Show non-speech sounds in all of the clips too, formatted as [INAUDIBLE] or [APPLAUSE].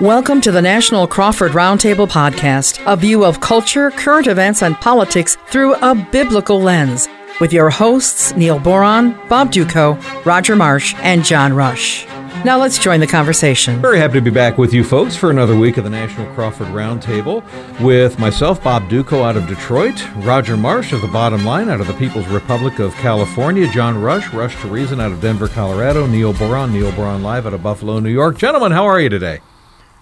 Welcome to the National Crawford Roundtable Podcast, a view of culture, current events, and politics through a biblical lens, with your hosts Neil Boron, Bob Dutko, Roger Marsh, and John Rush. Now let's join the conversation. Very happy to be back with you folks for another week of the National Crawford Roundtable with myself, Bob Dutko out of Detroit, Roger Marsh of the Bottom Line out of the People's Republic of California, John Rush, Rush to Reason out of Denver, Colorado, Neil Boron, Neil Boron Live out of Buffalo, New York. Gentlemen, how are you today?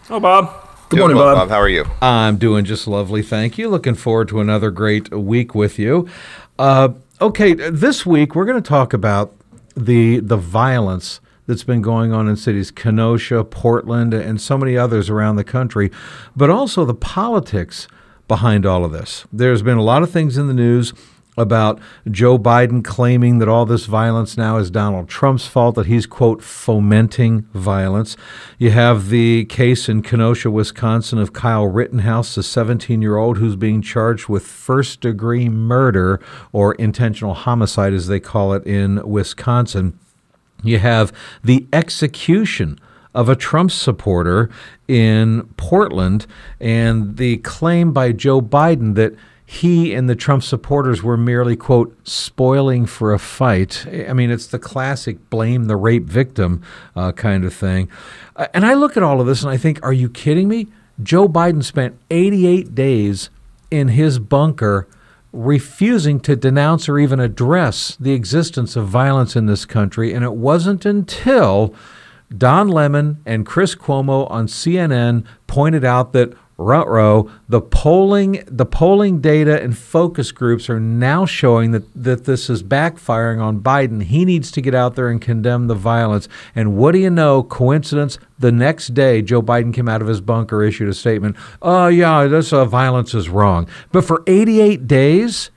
Oh, Bob. Good morning, well, Bob. Bob. How are you? I'm doing just lovely, thank you. Looking forward to another great week with you. Uh, okay, this week we're going to talk about the the violence that's been going on in cities, Kenosha, Portland, and so many others around the country, but also the politics behind all of this. There's been a lot of things in the news about Joe Biden claiming that all this violence now is Donald Trump's fault, that he's, quote, fomenting violence. You have the case in Kenosha, Wisconsin of Kyle Rittenhouse, a 17 year old who's being charged with first degree murder or intentional homicide, as they call it in Wisconsin. You have the execution of a Trump supporter in Portland and the claim by Joe Biden that he and the Trump supporters were merely, quote, spoiling for a fight. I mean, it's the classic blame the rape victim uh, kind of thing. Uh, and I look at all of this and I think, are you kidding me? Joe Biden spent 88 days in his bunker refusing to denounce or even address the existence of violence in this country. And it wasn't until Don Lemon and Chris Cuomo on CNN pointed out that Rutro, the polling the polling data and focus groups are now showing that, that this is backfiring on Biden. He needs to get out there and condemn the violence. And what do you know? Coincidence? The next day, Joe Biden came out of his bunker, issued a statement. Oh yeah, this uh, violence is wrong. But for 88 days,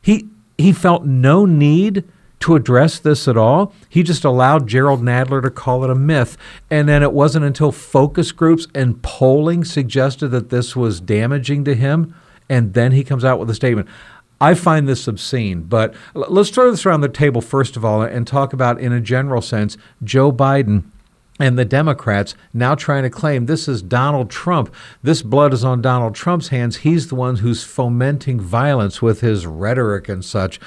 he he felt no need to address this at all. He just allowed Jerrold Nadler to call it a myth. And then it wasn't until focus groups and polling suggested that this was damaging to him. And then he comes out with a statement. I find this obscene, but let's throw this around the table first of all and talk about, in a general sense, Joe Biden and the Democrats now trying to claim this is Donald Trump. This blood is on Donald Trump's hands. He's the one who's fomenting violence with his rhetoric and such.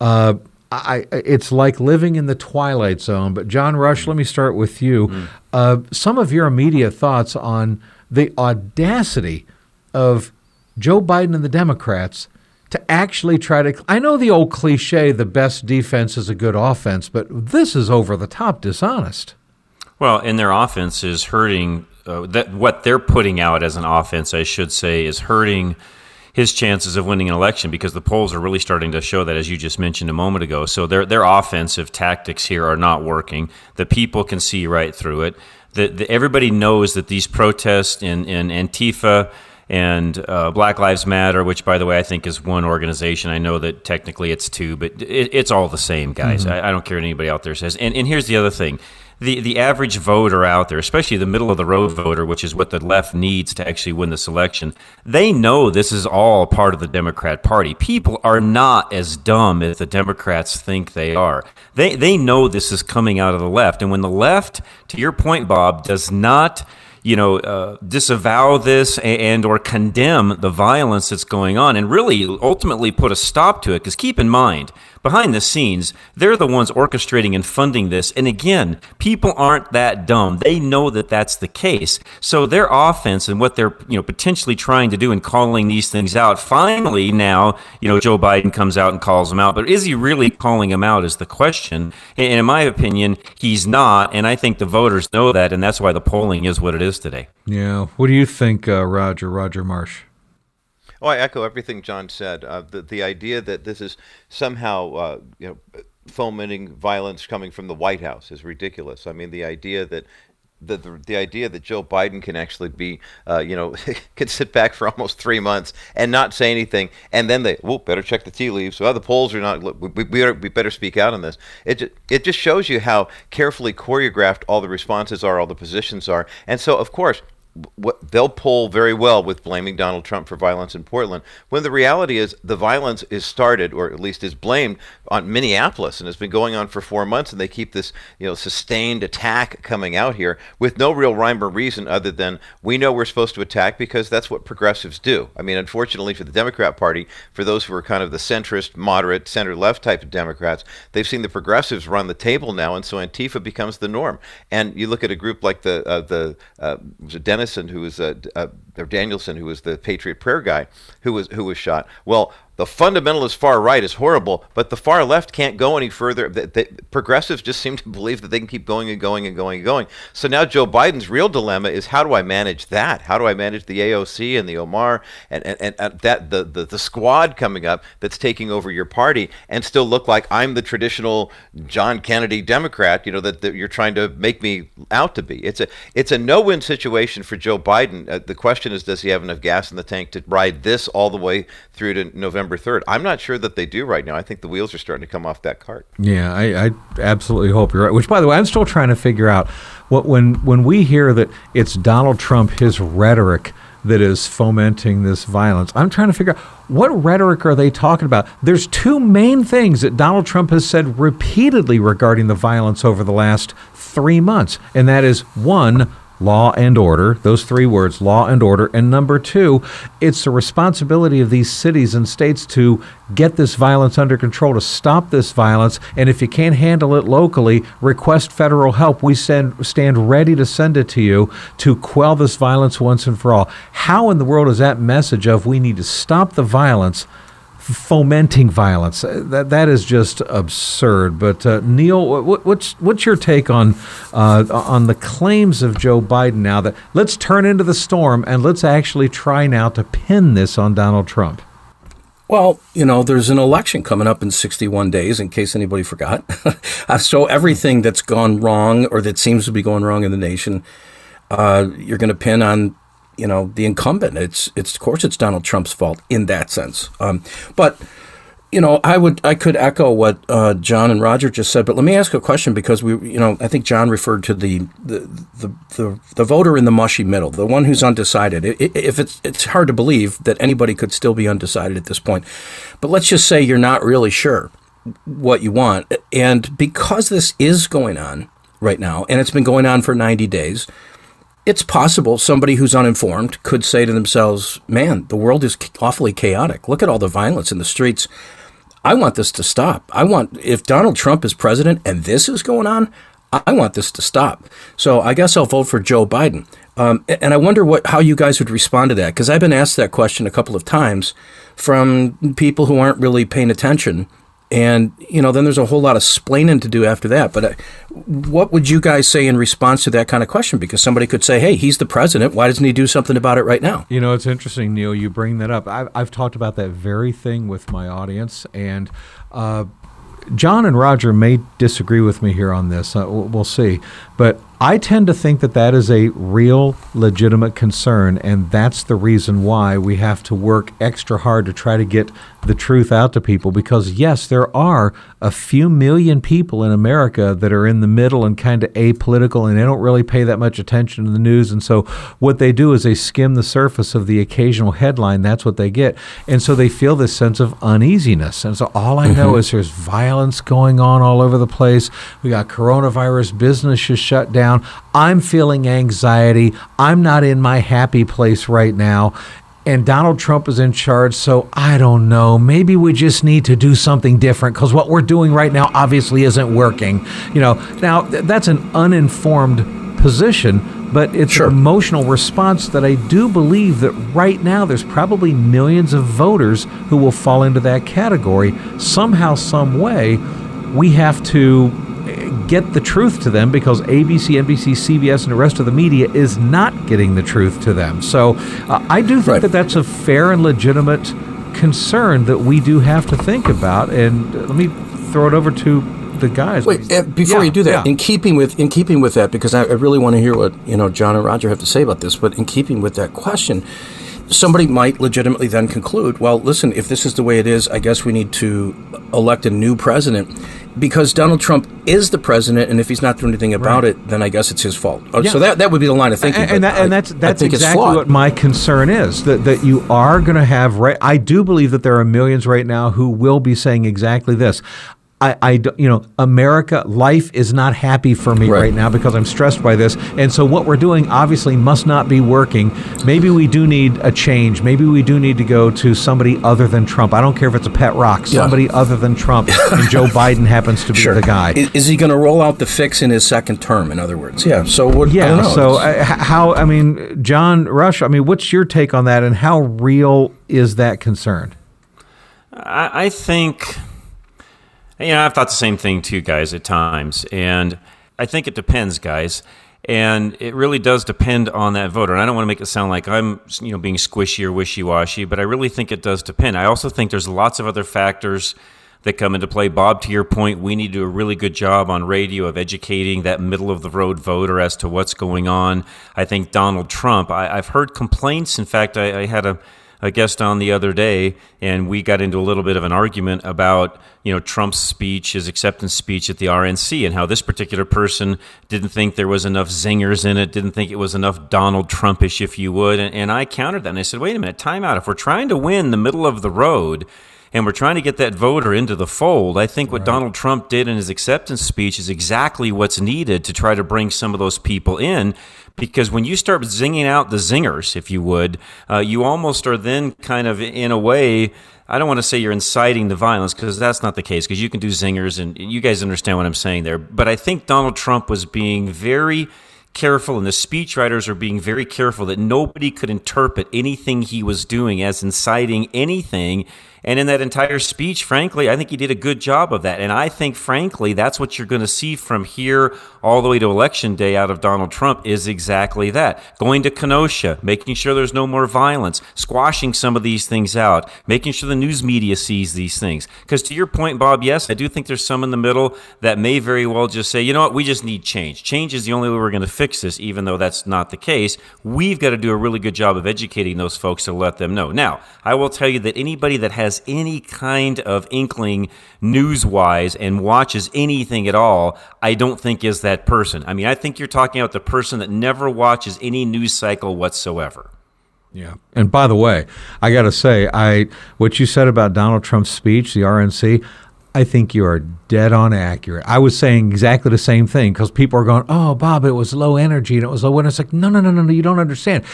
Uh, I, it's like living in the twilight zone. But John Rush, mm. let me start with you. Mm. Uh, some of your immediate thoughts on the audacity of Joe Biden and the Democrats to actually try to. I know the old cliche, the best defense is a good offense, but this is over the top dishonest. Well, and their offense is hurting. Uh, that what they're putting out as an offense, I should say, is hurting his chances of winning an election because the polls are really starting to show that, as you just mentioned a moment ago. So their their offensive tactics here are not working. The people can see right through it. The, the, everybody knows that these protests in, in Antifa and uh, Black Lives Matter, which, by the way, I think is one organization. I know that technically it's two, but it, it's all the same, guys. Mm-hmm. I, I, don't care what anybody out there says. And, and here's the other thing the the average voter out there, especially the middle of the road voter, which is what the left needs to actually win this election, they know this is all part of the Democrat Party. People are not as dumb as the Democrats think they are. They they know this is coming out of the left, and when the left, to your point, Bob, does not you know, uh, disavow this and or condemn the violence that's going on, and really ultimately put a stop to it. Because keep in mind, behind the scenes, they're the ones orchestrating and funding this. And again, people aren't that dumb; they know that that's the case. So their offense and what they're you know potentially trying to do in calling these things out. Finally, now you know Joe Biden comes out and calls them out, but is he really calling them out? Is the question. And in my opinion, he's not. And I think the voters know that, and that's why the polling is what it is is today. Yeah. What do you think, uh, Roger? Roger Marsh. Oh, I echo everything John said. Uh, the the idea that this is somehow uh, you know fomenting violence coming from the White House is ridiculous. I mean, the idea that the, the, the idea that Joe Biden can actually be, uh, you know, [LAUGHS] can sit back for almost three months and not say anything, and then they, well, better check the tea leaves. Well, the polls are not. We, we, better, we better speak out on this. It just, it just shows you how carefully choreographed all the responses are, all the positions are, and so of course what they'll pull very well with blaming Donald Trump for violence in Portland, when the reality is the violence is started, or at least is blamed on Minneapolis, and has been going on for four months, and they keep this you know sustained attack coming out here with no real rhyme or reason other than we know we're supposed to attack because that's what progressives do. I mean, unfortunately for the Democrat Party, for those who are kind of the centrist, moderate, center left type of Democrats, they've seen the progressives run the table now, and so Antifa becomes the norm. And you look at a group like the uh, the uh, Dennis Dennison, who was uh, uh, or Danielson, who was the Patriot Prayer guy, who was who was shot. Well, the fundamentalist far right is horrible, but the far left can't go any further. The, the, progressives just seem to believe that they can keep going and going and going and going. So now Joe Biden's real dilemma is how do I manage that? How do I manage the AOC and the Omar and, and, and, that the, the, the squad coming up that's taking over your party and still look like I'm the traditional John Kennedy Democrat, you know, that, that you're trying to make me out to be. It's a it's a no-win situation for Joe Biden. Uh, the question is, does he have enough gas in the tank to ride this all the way through to November? November 3rd. I'm not sure that they do right now. I think the wheels are starting to come off that cart. Yeah, I, I absolutely hope you're right. Which, by the way, I'm still trying to figure out what when when we hear that it's Donald Trump, his rhetoric that is fomenting this violence. I'm trying to figure out what rhetoric are they talking about? There's two main things that Donald Trump has said repeatedly regarding the violence over the last three months, and that is one, law and order, those three words, law and order. And number two, it's the responsibility of these cities and states to get this violence under control, to stop this violence. And if you can't handle it locally, request federal help. We send, stand ready to send it to you to quell this violence once and for all. How in the world is that message of we need to stop the violence? Fomenting violence. Uh, that that is just absurd. But uh, Neil, what, what's what's your take on uh, on the claims of Joe Biden now that let's turn into the storm and let's actually try now to pin this on Donald Trump? Well, you know, there's an election coming up in 61 days, in case anybody forgot. [LAUGHS] so everything that's gone wrong or that seems to be going wrong in the nation, uh, you're going to pin on you know the incumbent. It's it's of course it's Donald Trump's fault in that sense. Um, but you know, I would I could echo what uh, John and Roger just said, but let me ask a question because we, you know, I think John referred to the the the, the, the voter in the mushy middle, the one who's undecided. If it's it's hard to believe that anybody could still be undecided at this point, but let's just say you're not really sure what you want, and because this is going on right now, and it's been going on for 90 days it's possible somebody who's uninformed could say to themselves, man, the world is awfully chaotic. Look at all the violence in the streets. I want this to stop. I want, if Donald Trump is president and this is going on, I want this to stop. So I guess I'll vote for Joe Biden. Um, and I wonder what how you guys would respond to that because I've been asked that question a couple of times from people who aren't really paying attention and, you know, then there's a whole lot of splaining to do after that. But uh, what would you guys say in response to that kind of question? Because somebody could say, hey, he's the president. Why doesn't he do something about it right now? You know, it's interesting, Neil, you bring that up. I've, I've talked about that very thing with my audience. And, uh, John and Roger may disagree with me here on this. Uh, we'll see. But I tend to think that that is a real, legitimate concern, and that's the reason why we have to work extra hard to try to get the truth out to people. Because, yes, there are a few million people in America that are in the middle and kind of apolitical, and they don't really pay that much attention to the news. And so, what they do is they skim the surface of the occasional headline. That's what they get. And so, they feel this sense of uneasiness. And so, all I know mm-hmm. is there's violence going on all over the place. We got coronavirus, business is shut down. I'm feeling anxiety. I'm not in my happy place right now. And Donald Trump is in charge, so I don't know. Maybe we just need to do something different because what we're doing right now obviously isn't working. You know, now that's an uninformed position, but it's sure. an emotional response that I do believe that right now there's probably millions of voters who will fall into that category. Somehow, some way, we have to get the truth to them because ABC, NBC, CBS, and the rest of the media is not getting the truth to them. So uh, I do think right. that that's a fair and legitimate concern that we do have to think about. And uh, let me throw it over to the guys. Wait, uh, before yeah, you do that, yeah. in keeping with in keeping with that, because I, I really want to hear what you know John and Roger have to say about this. But in keeping with that question, somebody might legitimately then conclude, well, listen, if this is the way it is, I guess we need to elect a new president because Donald Trump is the president, and if he's not doing anything about right. it, then I guess it's his fault. Uh, yeah. So that, that would be the line of thinking. And, and, that, and that's that's exactly what my concern is that that you are going to have. Right, I do believe that there are millions right now who will be saying exactly this. I, I, you know, America, life is not happy for me right. right. now because I'm stressed by this. And so what we're doing obviously must not be working. Maybe we do need a change. Maybe we do need to go to somebody other than Trump. I don't care if it's a pet rock, somebody yeah. other than Trump. and Joe [LAUGHS] Biden happens to be sure. the guy. Is, is he going to roll out the fix in his second term, in other words? Yeah. So what, Yeah. So uh, how, I mean, John Rush, I mean, what's your take on that and how real is that concern? I, I think you know, I've thought the same thing too, guys, at times. And I think it depends, guys. And it really does depend on that voter. And I don't want to make it sound like I'm, you know, being squishy or wishy-washy, but I really think it does depend. I also think there's lots of other factors that come into play. Bob, to your point, we need to do a really good job on radio of educating that middle of the road voter as to what's going on. I think Donald Trump, I, have heard complaints. In fact, I, I had a a guest on the other day, and we got into a little bit of an argument about you know Trump's speech, his acceptance speech at the RNC, and how this particular person didn't think there was enough zingers in it, didn't think it was enough Donald Trumpish, if you would. And, and I countered that, and I said, wait a minute, time out. If we're trying to win the middle of the road and we're trying to get that voter into the fold. I think what right. Donald Trump did in his acceptance speech is exactly what's needed to try to bring some of those people in. Because when you start zinging out the zingers, if you would, uh, you almost are then kind of in a way. I don't want to say you're inciting the violence because that's not the case. Because you can do zingers, and you guys understand what I'm saying there. But I think Donald Trump was being very careful, and the speechwriters are being very careful that nobody could interpret anything he was doing as inciting anything and in that entire speech, frankly, I think he did a good job of that. And I think, frankly, that's what you're going to see from here all the way to election day out of Donald Trump is exactly that. Going to Kenosha, making sure there's no more violence, squashing some of these things out, making sure the news media sees these things. Because to your point, Bob, yes, I do think there's some in the middle that may very well just say, you know what, we just need change. Change is the only way we're going to fix this, even though that's not the case. We've got to do a really good job of educating those folks to let them know. Now, I will tell you that anybody that has has any kind of inkling news wise and watches anything at all, I don't think is that person. I mean, I think you're talking about the person that never watches any news cycle whatsoever. Yeah. And by the way, I got to say, I what you said about Donald Trump's speech, the RNC, I think you are dead on accurate. I was saying exactly the same thing because people are going, "Oh, Bob, it was low energy and it was low." And it's like, no, no, no, no, no. You don't understand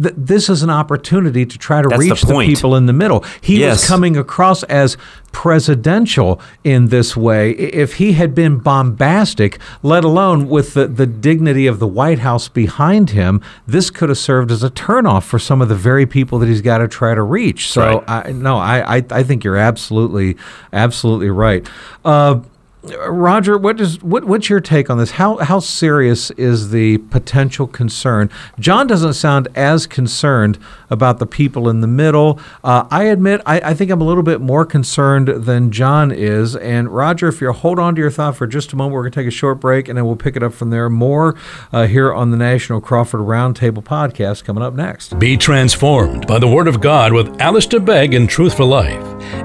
th- this is an opportunity to try to That's reach the, the, people in the middle. He yes. was coming across as presidential in this way. If he had been bombastic, let alone with the, the dignity of the White House behind him, this could have served as a turnoff for some of the very people that he's got to try to reach. So, right. I, no, I, I, I think you're absolutely, absolutely right. Uh, Roger, what is what, what's your take on this? How how serious is the potential concern? John doesn't sound as concerned about the people in the middle. Uh, I admit, I, I, think I'm a little bit more concerned than John is. And Roger, if you'll hold on to your thought for just a moment, we're going to take a short break, and then we'll pick it up from there. More uh, here on the National Crawford Roundtable podcast coming up next. Be transformed by the Word of God with Alistair Begg in Truth for Life.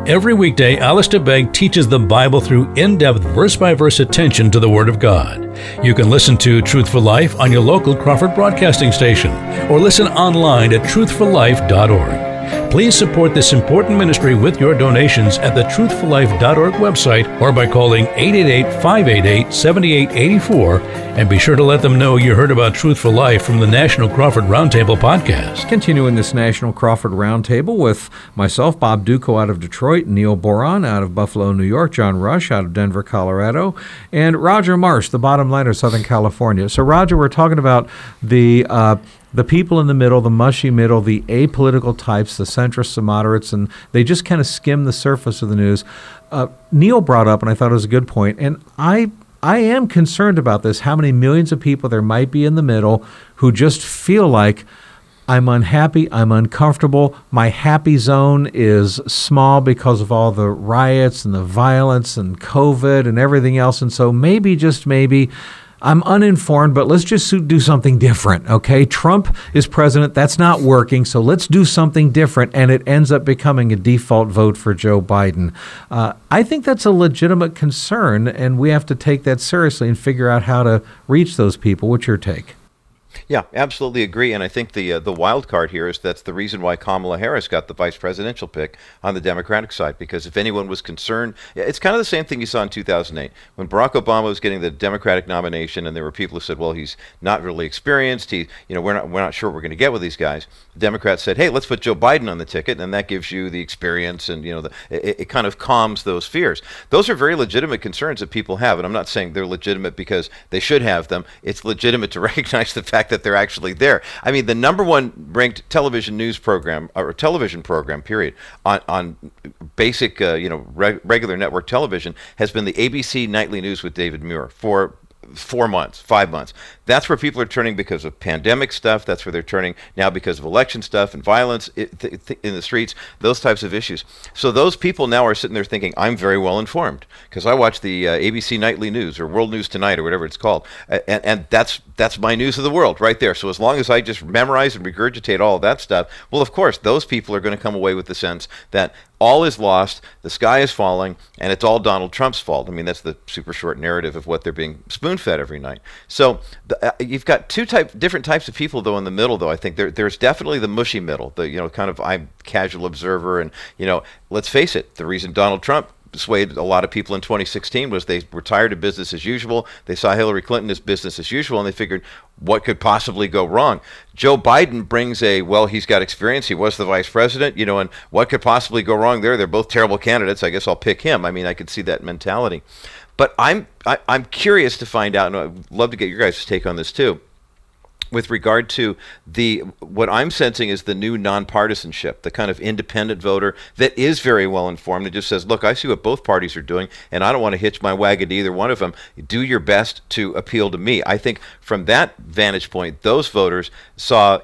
Every weekday, Alistair Begg teaches the Bible through in-depth verse by verse attention to the Word of God. You can listen to Truth for Life on your local Crawford broadcasting station or listen online at truthforlife.org. Please support this important ministry with your donations at the truthforlife.org website or by calling 888-588-7884 and be sure to let them know you heard about Truth for Life from the National Crawford Roundtable podcast. Continuing this National Crawford Roundtable with myself, Bob Dutko out of Detroit, Neil Boron out of Buffalo, New York, John Rush out of Denver, Colorado, and Roger Marsh, the bottom line of Southern California. So, Roger, we're talking about the uh, the people in the middle, the mushy middle, the apolitical types, the centrists, the moderates, and they just kind of skim the surface of the news. Uh, Neil brought up, and I thought it was a good point, and I I am concerned about this. How many millions of people there might be in the middle who just feel like I'm unhappy, I'm uncomfortable. My happy zone is small because of all the riots and the violence and COVID and everything else. And so maybe, just maybe, I'm uninformed, but let's just do something different, okay? Trump is president. That's not working, so let's do something different. And it ends up becoming a default vote for Joe Biden. Uh, I think that's a legitimate concern, and we have to take that seriously and figure out how to reach those people. What's your take? Yeah, absolutely agree. And I think the uh, the wild card here is that's the reason why Kamala Harris got the vice presidential pick on the Democratic side. Because if anyone was concerned, it's kind of the same thing you saw in 2008 when Barack Obama was getting the Democratic nomination, and there were people who said, "Well, he's not really experienced. He, you know, we're not we're not sure we're going to get with these guys." The Democrats said, "Hey, let's put Joe Biden on the ticket, and that gives you the experience, and you know, the, it, it kind of calms those fears." Those are very legitimate concerns that people have, and I'm not saying they're legitimate because they should have them. It's legitimate to [LAUGHS] recognize the fact that they're actually there. I mean, the number one ranked television news program or television program, period, on, on basic, uh, you know, reg- regular network television has been the ABC Nightly News with David Muir for four months, five months. That's where people are turning because of pandemic stuff. That's where they're turning now because of election stuff and violence in the streets, those types of issues. So those people now are sitting there thinking, I'm very well informed because I watch the uh, ABC Nightly News or World News Tonight or whatever it's called, and, and that's that's my news of the world right there. So as long as I just memorize and regurgitate all of that stuff, well, of course, those people are going to come away with the sense that all is lost, the sky is falling, and it's all Donald Trump's fault. I mean, that's the super short narrative of what they're being spoon fed every night. So the, uh, you've got two type different types of people though in the middle though. I think there, there's definitely the mushy middle, the you know kind of I'm casual observer, and you know let's face it, the reason Donald Trump swayed a lot of people in 2016 was they were tired of business as usual. They saw Hillary Clinton as business as usual, and they figured what could possibly go wrong. Joe Biden brings a well, he's got experience. He was the vice president, you know, and what could possibly go wrong there? They're both terrible candidates. I guess I'll pick him. I mean, I could see that mentality. But I'm I, am i am curious to find out, and I'd love to get your guys' take on this too with regard to the what I'm sensing is the new nonpartisanship, the kind of independent voter that is very well informed and just says, "Look, I see what both parties are doing, and I don't want to hitch my wagon to either one of them. Do your best to appeal to me." I think from that vantage point, those voters saw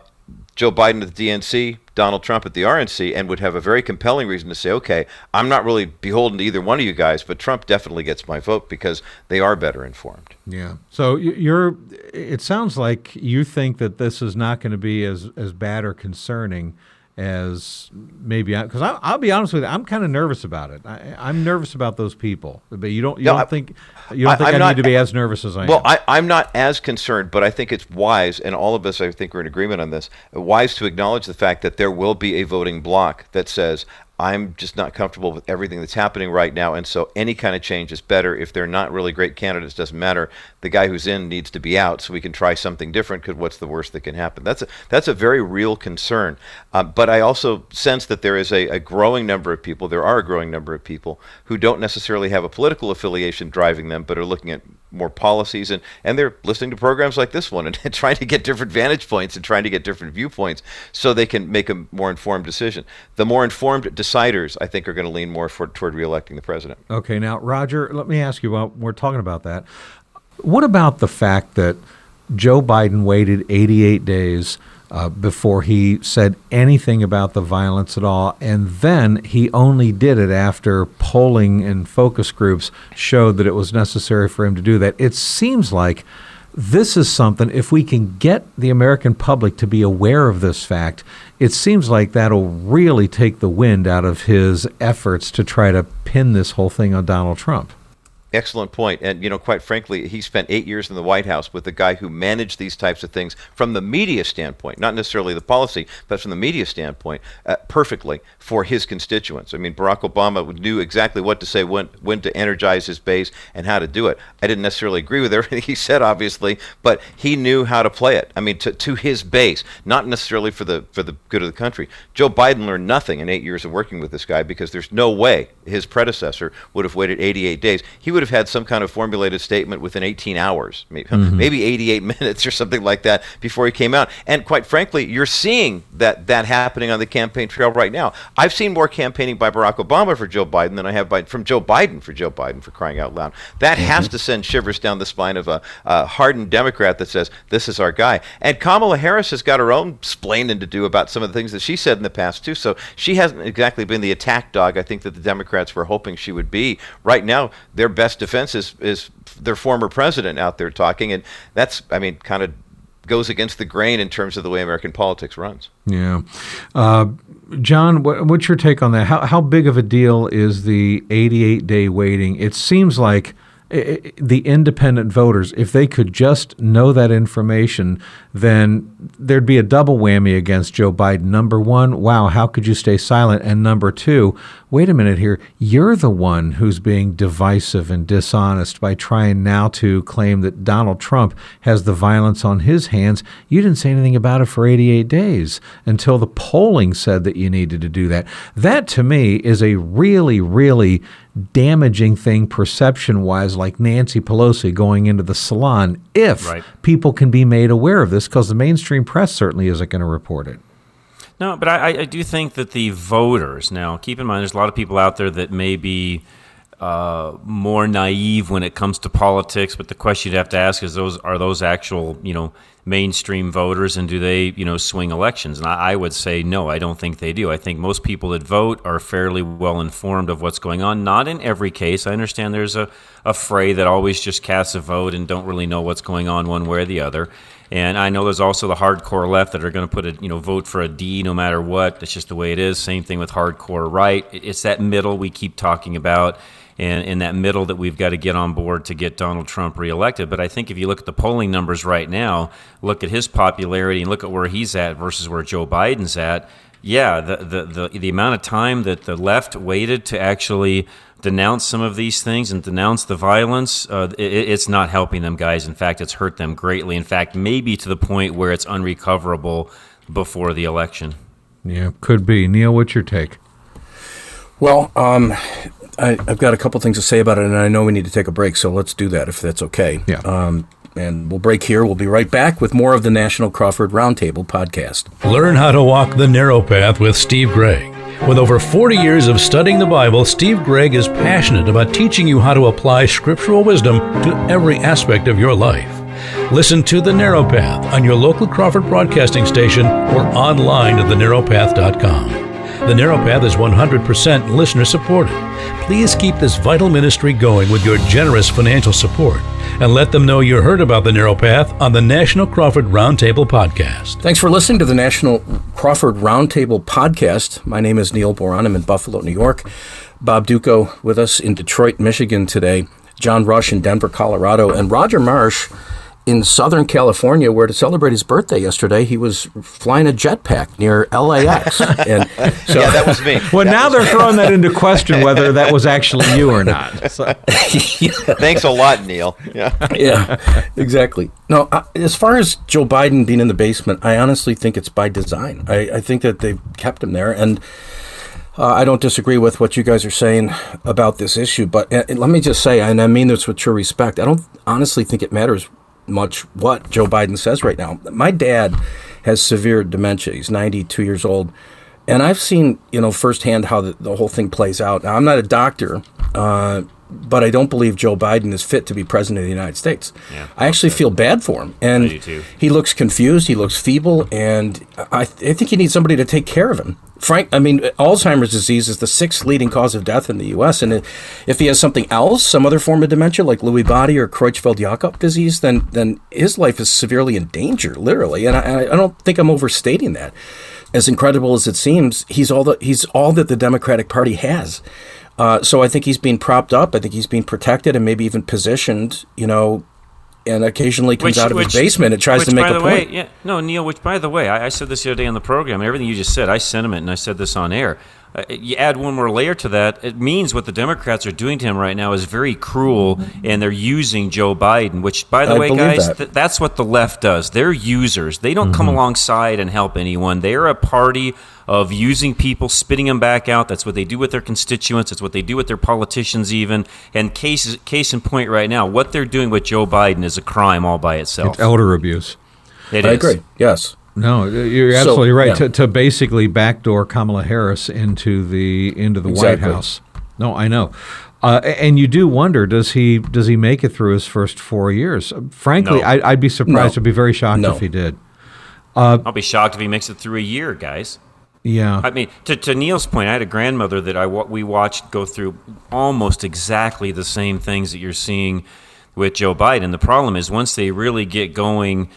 Joe Biden at the DNC, Donald Trump at the RNC, and would have a very compelling reason to say, okay, I'm not really beholden to either one of you guys, but Trump definitely gets my vote because they are better informed. Yeah. So you're. It sounds like you think that this is not going to be as as bad or concerning as maybe because I'll be honest with you, I'm kind of nervous about it. I, am nervous about those people, but you don't you no, don't I, think you don't I, think I'm i need to be as nervous as I well, am. Well, I, am not as concerned, but I think it's wise, and all of us I think are in agreement on this. Wise to acknowledge the fact that there will be a voting bloc that says I'm just not comfortable with everything that's happening right now, and so any kind of change is better. If they're not really great candidates, doesn't matter. The guy who's in needs to be out, so we can try something different. Because what's the worst that can happen? That's a, that's a very real concern. Uh, but I also sense that there is a, a growing number of people. There are a growing number of people who don't necessarily have a political affiliation driving them, but are looking at more policies and, and they're listening to programs like this one and, and [LAUGHS] trying to get different vantage points and trying to get different viewpoints so they can make a more informed decision. The more informed deciders, I think, are going to lean more for, toward reelecting the president. Okay, now, Roger, let me ask you while we're talking about that. What about the fact that Joe Biden waited 88 days? Uh, before he said anything about the violence at all. And then he only did it after polling and focus groups showed that it was necessary for him to do that. It seems like this is something, if we can get the American public to be aware of this fact, it seems like that'll really take the wind out of his efforts to try to pin this whole thing on Donald Trump. Excellent point. And, you know, quite frankly, he spent eight years in the White House with the guy who managed these types of things from the media standpoint, not necessarily the policy, but from the media standpoint, uh, perfectly for his constituents. I mean, Barack Obama knew exactly what to say, when, when to energize his base, and how to do it. I didn't necessarily agree with [LAUGHS] everything he said, obviously, but he knew how to play it. I mean, to, to his base, not necessarily for the, for the good of the country. Joe Biden learned nothing in eight years of working with this guy because there's no way his predecessor would have waited 88 days. He would have had some kind of formulated statement within 18 hours, maybe, mm-hmm. maybe 88 [LAUGHS] minutes or something like that before he came out. And quite frankly, you're seeing that that happening on the campaign trail right now. I've seen more campaigning by Barack Obama for Joe Biden than I have by, from Joe Biden for Joe Biden for crying out loud. That mm-hmm. has to send shivers down the spine of a, a, hardened Democrat that says this is our guy. And Kamala Harris has got her own splaining to do about some of the things that she said in the past too. So she hasn't exactly been the attack dog. I think that the Democrats were hoping she would be. Right now, their best defense is is their former president out there talking, and that's I mean kind of goes against the grain in terms of the way American politics runs. Yeah. Uh, John, what, what's your take on that? How, how big of a deal is the 88 day waiting? It seems like the independent voters, if they could just know that information, then there'd be a double whammy against Joe Biden. Number one, wow, how could you stay silent? And number two, wait a minute here, you're the one who's being divisive and dishonest by trying now to claim that Donald Trump has the violence on his hands. You didn't say anything about it for 88 days until the polling said that you needed to do that. That to me is a really, really damaging thing perception wise, like Nancy Pelosi going into the salon, if right. people can be made aware of this, because the mainstream press certainly isn't going to report it. No, but I, I, do think that the voters, now keep in mind, there's a lot of people out there that may be uh, more naive when it comes to politics, but the question you'd have to ask is those are those actual, you know, mainstream voters and do they, you know, swing elections? And I, I, would say no, I don't think they do. I think most people that vote are fairly well informed of what's going on. Not in every case. I understand there's a, a fray that always just casts a vote and don't really know what's going on one way or the other. And I know there's also the hardcore left that are going to put a you know vote for a D no matter what. That's just the way it is. Same thing with hardcore right. It's that middle we keep talking about and in that middle that we've got to get on board to get Donald Trump reelected. But I think if you look at the polling numbers right now, look at his popularity and look at where he's at versus where Joe Biden's at, yeah, the, the, the, the amount of time that the left waited to actually denounce some of these things and denounce the violence, uh, it, it's not helping them, guys. In fact, it's hurt them greatly. In fact, maybe to the point where it's unrecoverable before the election. Yeah, could be. Neil, what's your take? Well, um, I, have got a couple things to say about it, and I know we need to take a break, so let's do that if that's okay. Yeah. Um, and we'll break here. We'll be right back with more of the National Crawford Roundtable podcast. Learn how to walk the narrow path with Steve Gregg. With over 40 years of studying the Bible, Steve Gregg is passionate about teaching you how to apply scriptural wisdom to every aspect of your life. Listen to The Narrow Path on your local Crawford broadcasting station or online at thenarrowpath.com. The Narrow Path is 100% listener supported. Please keep this vital ministry going with your generous financial support and let them know you heard about the Narrow Path on the National Crawford Roundtable podcast. Thanks for listening to the National Crawford Roundtable podcast. My name is Neil Boron. I'm in Buffalo, New York. Bob Dutko with us in Detroit, Michigan today. John Rush in Denver, Colorado, and Roger Marsh in Southern California, where to celebrate his birthday yesterday, he was flying a jetpack near LAX. [LAUGHS] and so, yeah, that was me. Well, that now they're me. throwing that into question whether that was actually you or not. [LAUGHS] So. yeah. Thanks a lot, Neil. Yeah, yeah, exactly. No, uh, as far as Joe Biden being in the basement, I honestly think it's by design. I, I think that they've kept him there, and. Uh, I don't disagree with what you guys are saying about this issue, but uh, let me just say, and I mean this with true respect, I don't honestly think it matters much what Joe Biden says right now. My dad has severe dementia. He's 92 years old. And I've seen, you know, firsthand how the, the whole thing plays out. Now, I'm not a doctor, uh, but I don't believe Joe Biden is fit to be president of the United States. Yeah, I actually feel bad for him. And he looks confused, he looks feeble, and I, I think he needs somebody to take care of him. Frank, I mean, Alzheimer's disease is the sixth leading cause of death in the U.S. And if he has something else, some other form of dementia like Lewy body or Creutzfeldt-Jakob disease, then then his life is severely in danger, literally. And I, I don't think I'm overstating that. As incredible as it seems, he's all that he's all that the Democratic Party has. Uh, so I think he's being propped up. I think he's being protected and maybe even positioned, you know, and occasionally comes which, out of which, his basement and tries which, to make a point. Yeah, no, Neil. Which, by the way, I, I, said this the other day on the program, everything you just said, I sentiment, and I said this on air. Uh, you add one more layer to that, it means what the Democrats are doing to him right now is very cruel, and they're using Joe Biden. Which, by the I way, guys, that. th- that's what the left does. They're users. They don't mm-hmm. come alongside and help anyone. They are a party of using people, spitting them back out. That's what they do with their constituents. It's what they do with their politicians, even. And case case in point, right now, what they're doing with Joe Biden is a crime all by itself. It's elder abuse. It I is. agree. Yes. No, you're absolutely so, right. Yeah. To, to basically backdoor Kamala Harris into the into the exactly. White House. No, I know. Uh, and you do wonder does he does he make it through his first four years? Frankly, no. I, would be surprised. No. I'd be very shocked no. if he did. Uh, I'll be shocked if he makes it through a year, guys. Yeah. I mean, to, to Neil's point, I had a grandmother that I we watched go through almost exactly the same things that you're seeing with Joe Biden. The problem is once they really get going,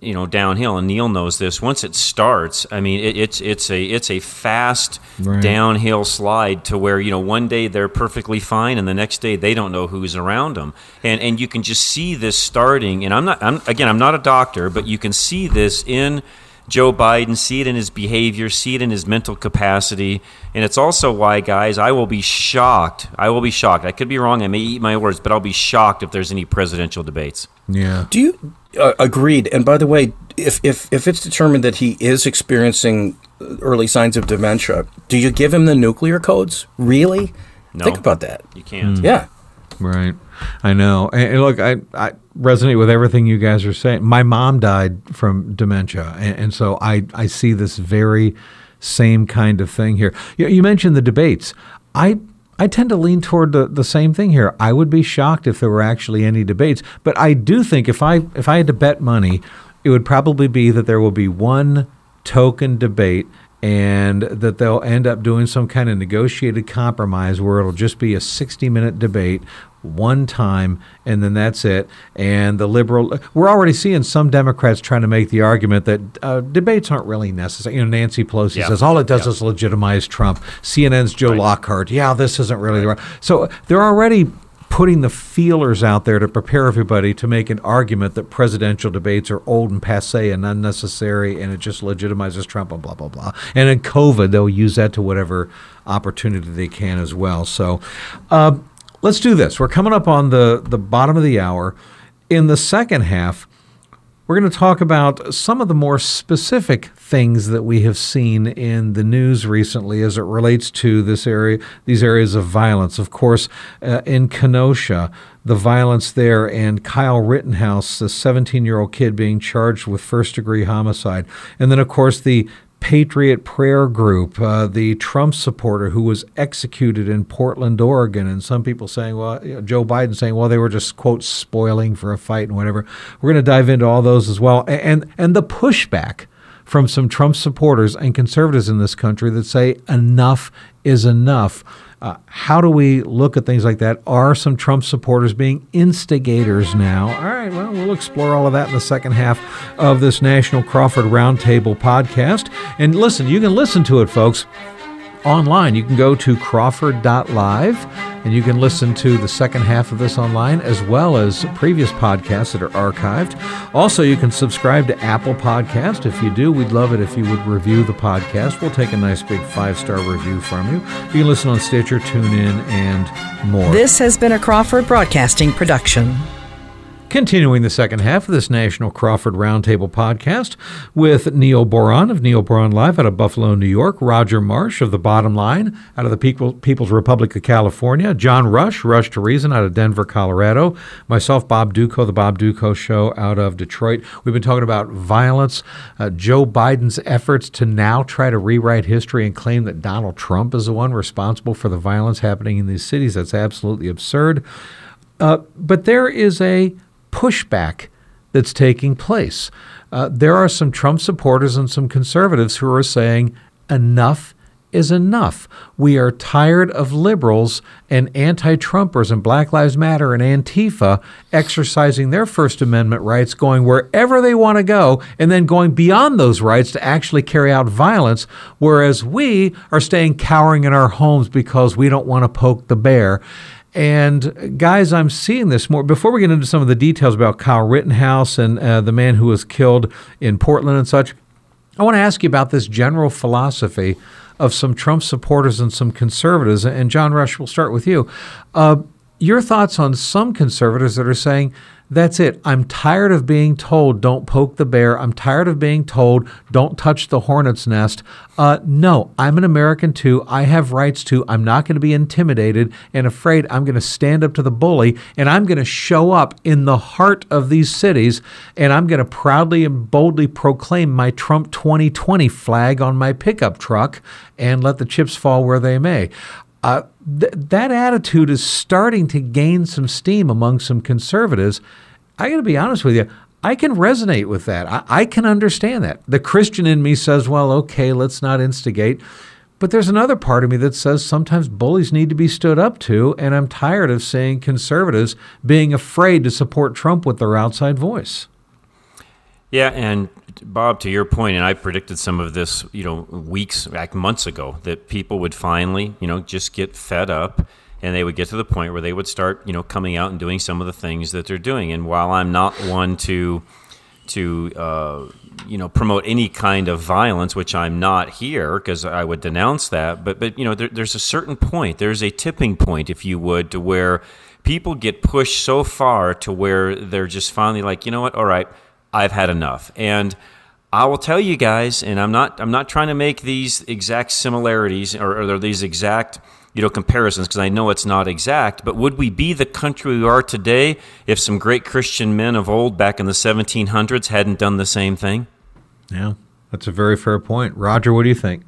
you know, downhill, and Neil knows this. Once it starts, I mean, it, it's it's a it's a fast Right. downhill slide to where you know one day they're perfectly fine, and the next day they don't know who's around them, and and you can just see this starting. And I'm not, I'm again, I'm not a doctor, but you can see this in. Joe Biden, see it in his behavior, see it in his mental capacity. And it's also why, guys, I will be shocked. I will be shocked. I could be wrong. I may eat my words, but I'll be shocked if there's any presidential debates. Yeah. Do you uh, agreed? And by the way, if if if it's determined that he is experiencing early signs of dementia, do you give him the nuclear codes? Really? No. Think about that. You can't. Yeah. Right. I know. And, and look, I, I resonate with everything you guys are saying. My mom died from dementia. And, and so I, I see this very same kind of thing here. You, you mentioned the debates. I I tend to lean toward the, the same thing here. I would be shocked if there were actually any debates, but I do think if I if I had to bet money, it would probably be that there will be one token debate and that they'll end up doing some kind of negotiated compromise where it'll just be a 60 minute debate one time and then that's it and the liberal we're already seeing some democrats trying to make the argument that uh, debates aren't really necessary you know nancy pelosi Yeah. says all it does Yeah. is legitimize trump cnn's joe lockhart yeah this isn't really the right so they're already putting the feelers out there to prepare everybody to make an argument that presidential debates are old and passe and unnecessary and it just legitimizes Trump and blah, blah, blah. And in COVID, they'll use that to whatever opportunity they can as well. So uh, let's do this. We're coming up on the, the bottom of the hour. In the second half, we're going to talk about some of the more specific things that we have seen in the news recently as it relates to this area, these areas of violence. Of course, uh, in Kenosha, the violence there, and Kyle Rittenhouse, the 17-year-old kid being charged with first-degree homicide, and then of course the Patriot Prayer Group, uh, the Trump supporter who was executed in Portland, Oregon, and some people saying, well, you know, Joe Biden saying, well, they were just quote spoiling for a fight and whatever. We're going to dive into all those as well, and and the pushback from some Trump supporters and conservatives in this country that say enough is enough. Uh, how do we look at things like that? Are some Trump supporters being instigators now? All right, well, we'll explore all of that in the second half of this National Crawford Roundtable podcast. And listen, you can listen to it, folks, online. You can go to crawford.live and you can listen to the second half of this online as well as previous podcasts that are archived. Also, you can subscribe to Apple Podcast. If you do, we'd love it if you would review the podcast. We'll take a nice big five star review from you. You can listen on Stitcher, TuneIn, and more. This has been a Crawford Broadcasting production. Continuing the second half of this National Crawford Roundtable podcast with Neil Boron of Neil Boron Live out of Buffalo, New York, Roger Marsh of The Bottom Line out of the People, People's Republic of California, John Rush, Rush to Reason out of Denver, Colorado, myself, Bob Dutko, The Bob Dutko Show out of Detroit. We've been talking about violence, uh, Joe Biden's efforts to now try to rewrite history and claim that Donald Trump is the one responsible for the violence happening in these cities. That's absolutely absurd. Uh, but there is a pushback that's taking place. Uh, there are some Trump supporters and some conservatives who are saying enough is enough. We are tired of liberals and anti Trumpers and Black Lives Matter and Antifa exercising their First Amendment rights, going wherever they want to go, and then going beyond those rights to actually carry out violence, whereas we are staying cowering in our homes because we don't want to poke the bear. And guys, I'm seeing this more. Before we get into some of the details about Kyle Rittenhouse and uh, the man who was killed in Portland and such, I want to ask you about this general philosophy of some Trump supporters and some conservatives. And John Rush, we'll start with you. Uh, your thoughts on some conservatives that are saying, that's it. I'm tired of being told don't poke the bear. I'm tired of being told don't touch the hornet's nest. Uh, no, I'm an American too. I have rights too. I'm not going to be intimidated and afraid. I'm going to stand up to the bully and I'm going to show up in the heart of these cities and I'm going to proudly and boldly proclaim my Trump 2020 flag on my pickup truck and let the chips fall where they may. Uh, th- that attitude is starting to gain some steam among some conservatives. I got to be honest with you. I can resonate with that. I, I can understand that. The Christian in me says, well, okay, let's not instigate. But there's another part of me that says sometimes bullies need to be stood up to, and I'm tired of seeing conservatives being afraid to support Trump with their outside voice. Yeah, and Bob, to your point, and I predicted some of this, you know, weeks back, months ago, that people would finally, you know, just get fed up, and they would get to the point where they would start, you know, coming out and doing some of the things that they're doing. And while I'm not one to to uh, you know promote any kind of violence, which I'm not here because I would denounce that. But but you know there, there's a certain point, there's a tipping point, if you would, to where people get pushed so far to where they're just finally like, you know what, all right, I've had enough, and I will tell you guys, and I'm not I'm not trying to make these exact similarities or, or these exact you know comparisons because I know it's not exact. But would we be the country we are today if some great Christian men of old back in the 1700s hadn't done the same thing? Yeah, that's a very fair point. Roger, what do you think?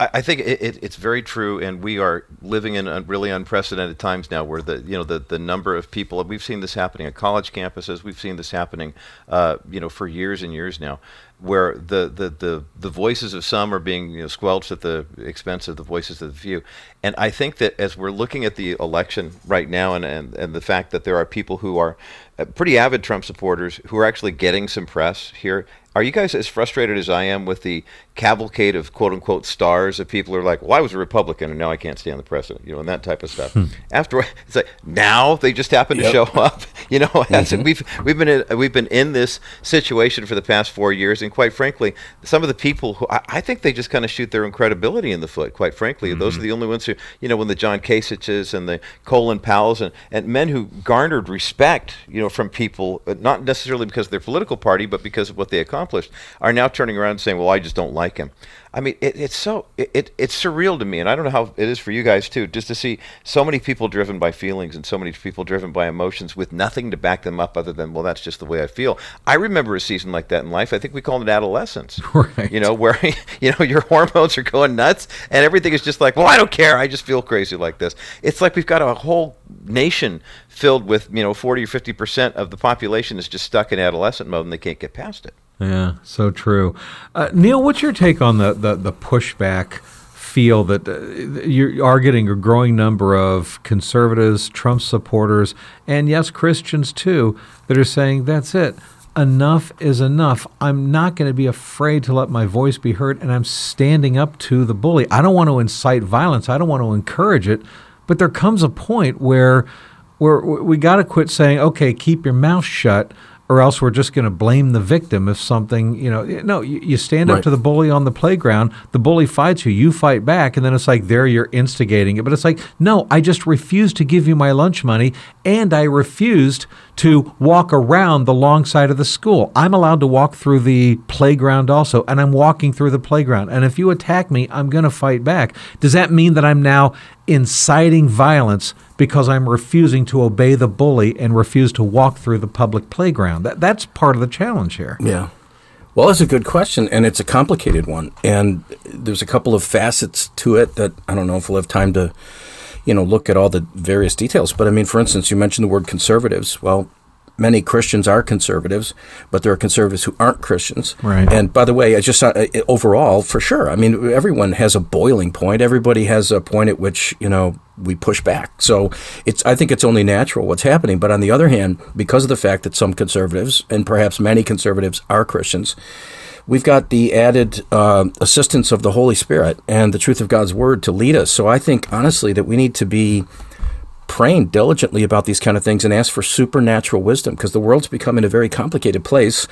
I think it, it, it's very true, and we are living in really unprecedented times now, where the you know the, the number of people we've seen this happening at college campuses, we've seen this happening, uh, you know, for years and years now, where the, the, the, the voices of some are being you know, squelched at the expense of the voices of the few, and I think that as we're looking at the election right now, and and, and the fact that there are people who are uh, pretty avid Trump supporters who are actually getting some press here, are you guys as frustrated as I am with the cavalcade of quote unquote stars of people who are like, well, I was a Republican and now I can't stand the president, you know, and that type of stuff. Hmm. After it's like now they just happen yep. to show [LAUGHS] up, you know. Mm-hmm. we've we've been in, we've been in this situation for the past four years, and quite frankly, some of the people who I, I think they just kind of shoot their own credibility in the foot. Quite frankly, mm-hmm. those are the only ones who, you know, when the John Kasichs and the Colin Powells and, and men who garnered respect, you know, from people, uh, not necessarily because of their political party, but because of what they accomplished accomplished are now turning around and saying, "Well, I just don't like him." I mean, it, it's so it, it, it's surreal to me, and I don't know how it is for you guys too, just to see so many people driven by feelings and so many people driven by emotions with nothing to back them up other than, "Well, that's just the way I feel." I remember a season like that in life. I think we called it adolescence. [LAUGHS] Right. You know, where [LAUGHS] you know your hormones are going nuts and everything is just like, "Well, I don't care. I just feel crazy like this." It's like we've got a whole nation filled with you know 40 or 50 percent of the population is just stuck in adolescent mode and they can't get past it. Yeah, so true. Uh, Neil, what's your take on the, the, the pushback feel that uh, you are getting a growing number of conservatives, Trump supporters, and yes, Christians too, that are saying, that's it. Enough is enough. I'm not going to be afraid to let my voice be heard, and I'm standing up to the bully. I don't want to incite violence. I don't want to encourage it, but there comes a point where, where we got to quit saying, okay, keep your mouth shut or else we're just going to blame the victim if something, you know, no, you, you stand right. up to the bully on the playground, the bully fights you, you fight back, and then it's like there you're instigating it. But it's like, no, I just refused to give you my lunch money, and I refused to walk around the long side of the school. I'm allowed to walk through the playground also, and I'm walking through the playground. And if you attack me, I'm going to fight back. Does that mean that I'm now inciting violence because I'm refusing to obey the bully and refuse to walk through the public playground. That that's part of the challenge here. Yeah. Well, it's a good question, and it's a complicated one. And there's a couple of facets to it that I don't know if we'll have time to, you know, look at all the various details. But I mean, for instance, you mentioned the word conservatives. Well, many Christians are conservatives, but there are conservatives who aren't Christians. Right. And by the way, I just uh, overall, for sure. I mean, everyone has a boiling point. Everybody has a point at which you know we push back. So it's I think it's only natural what's happening. But on the other hand, because of the fact that some conservatives and perhaps many conservatives are Christians. We've got the added uh, assistance of the Holy Spirit and the truth of God's Word to lead us. So I think, honestly, that we need to be praying diligently about these kind of things and ask for supernatural wisdom because the world's becoming a very complicated place.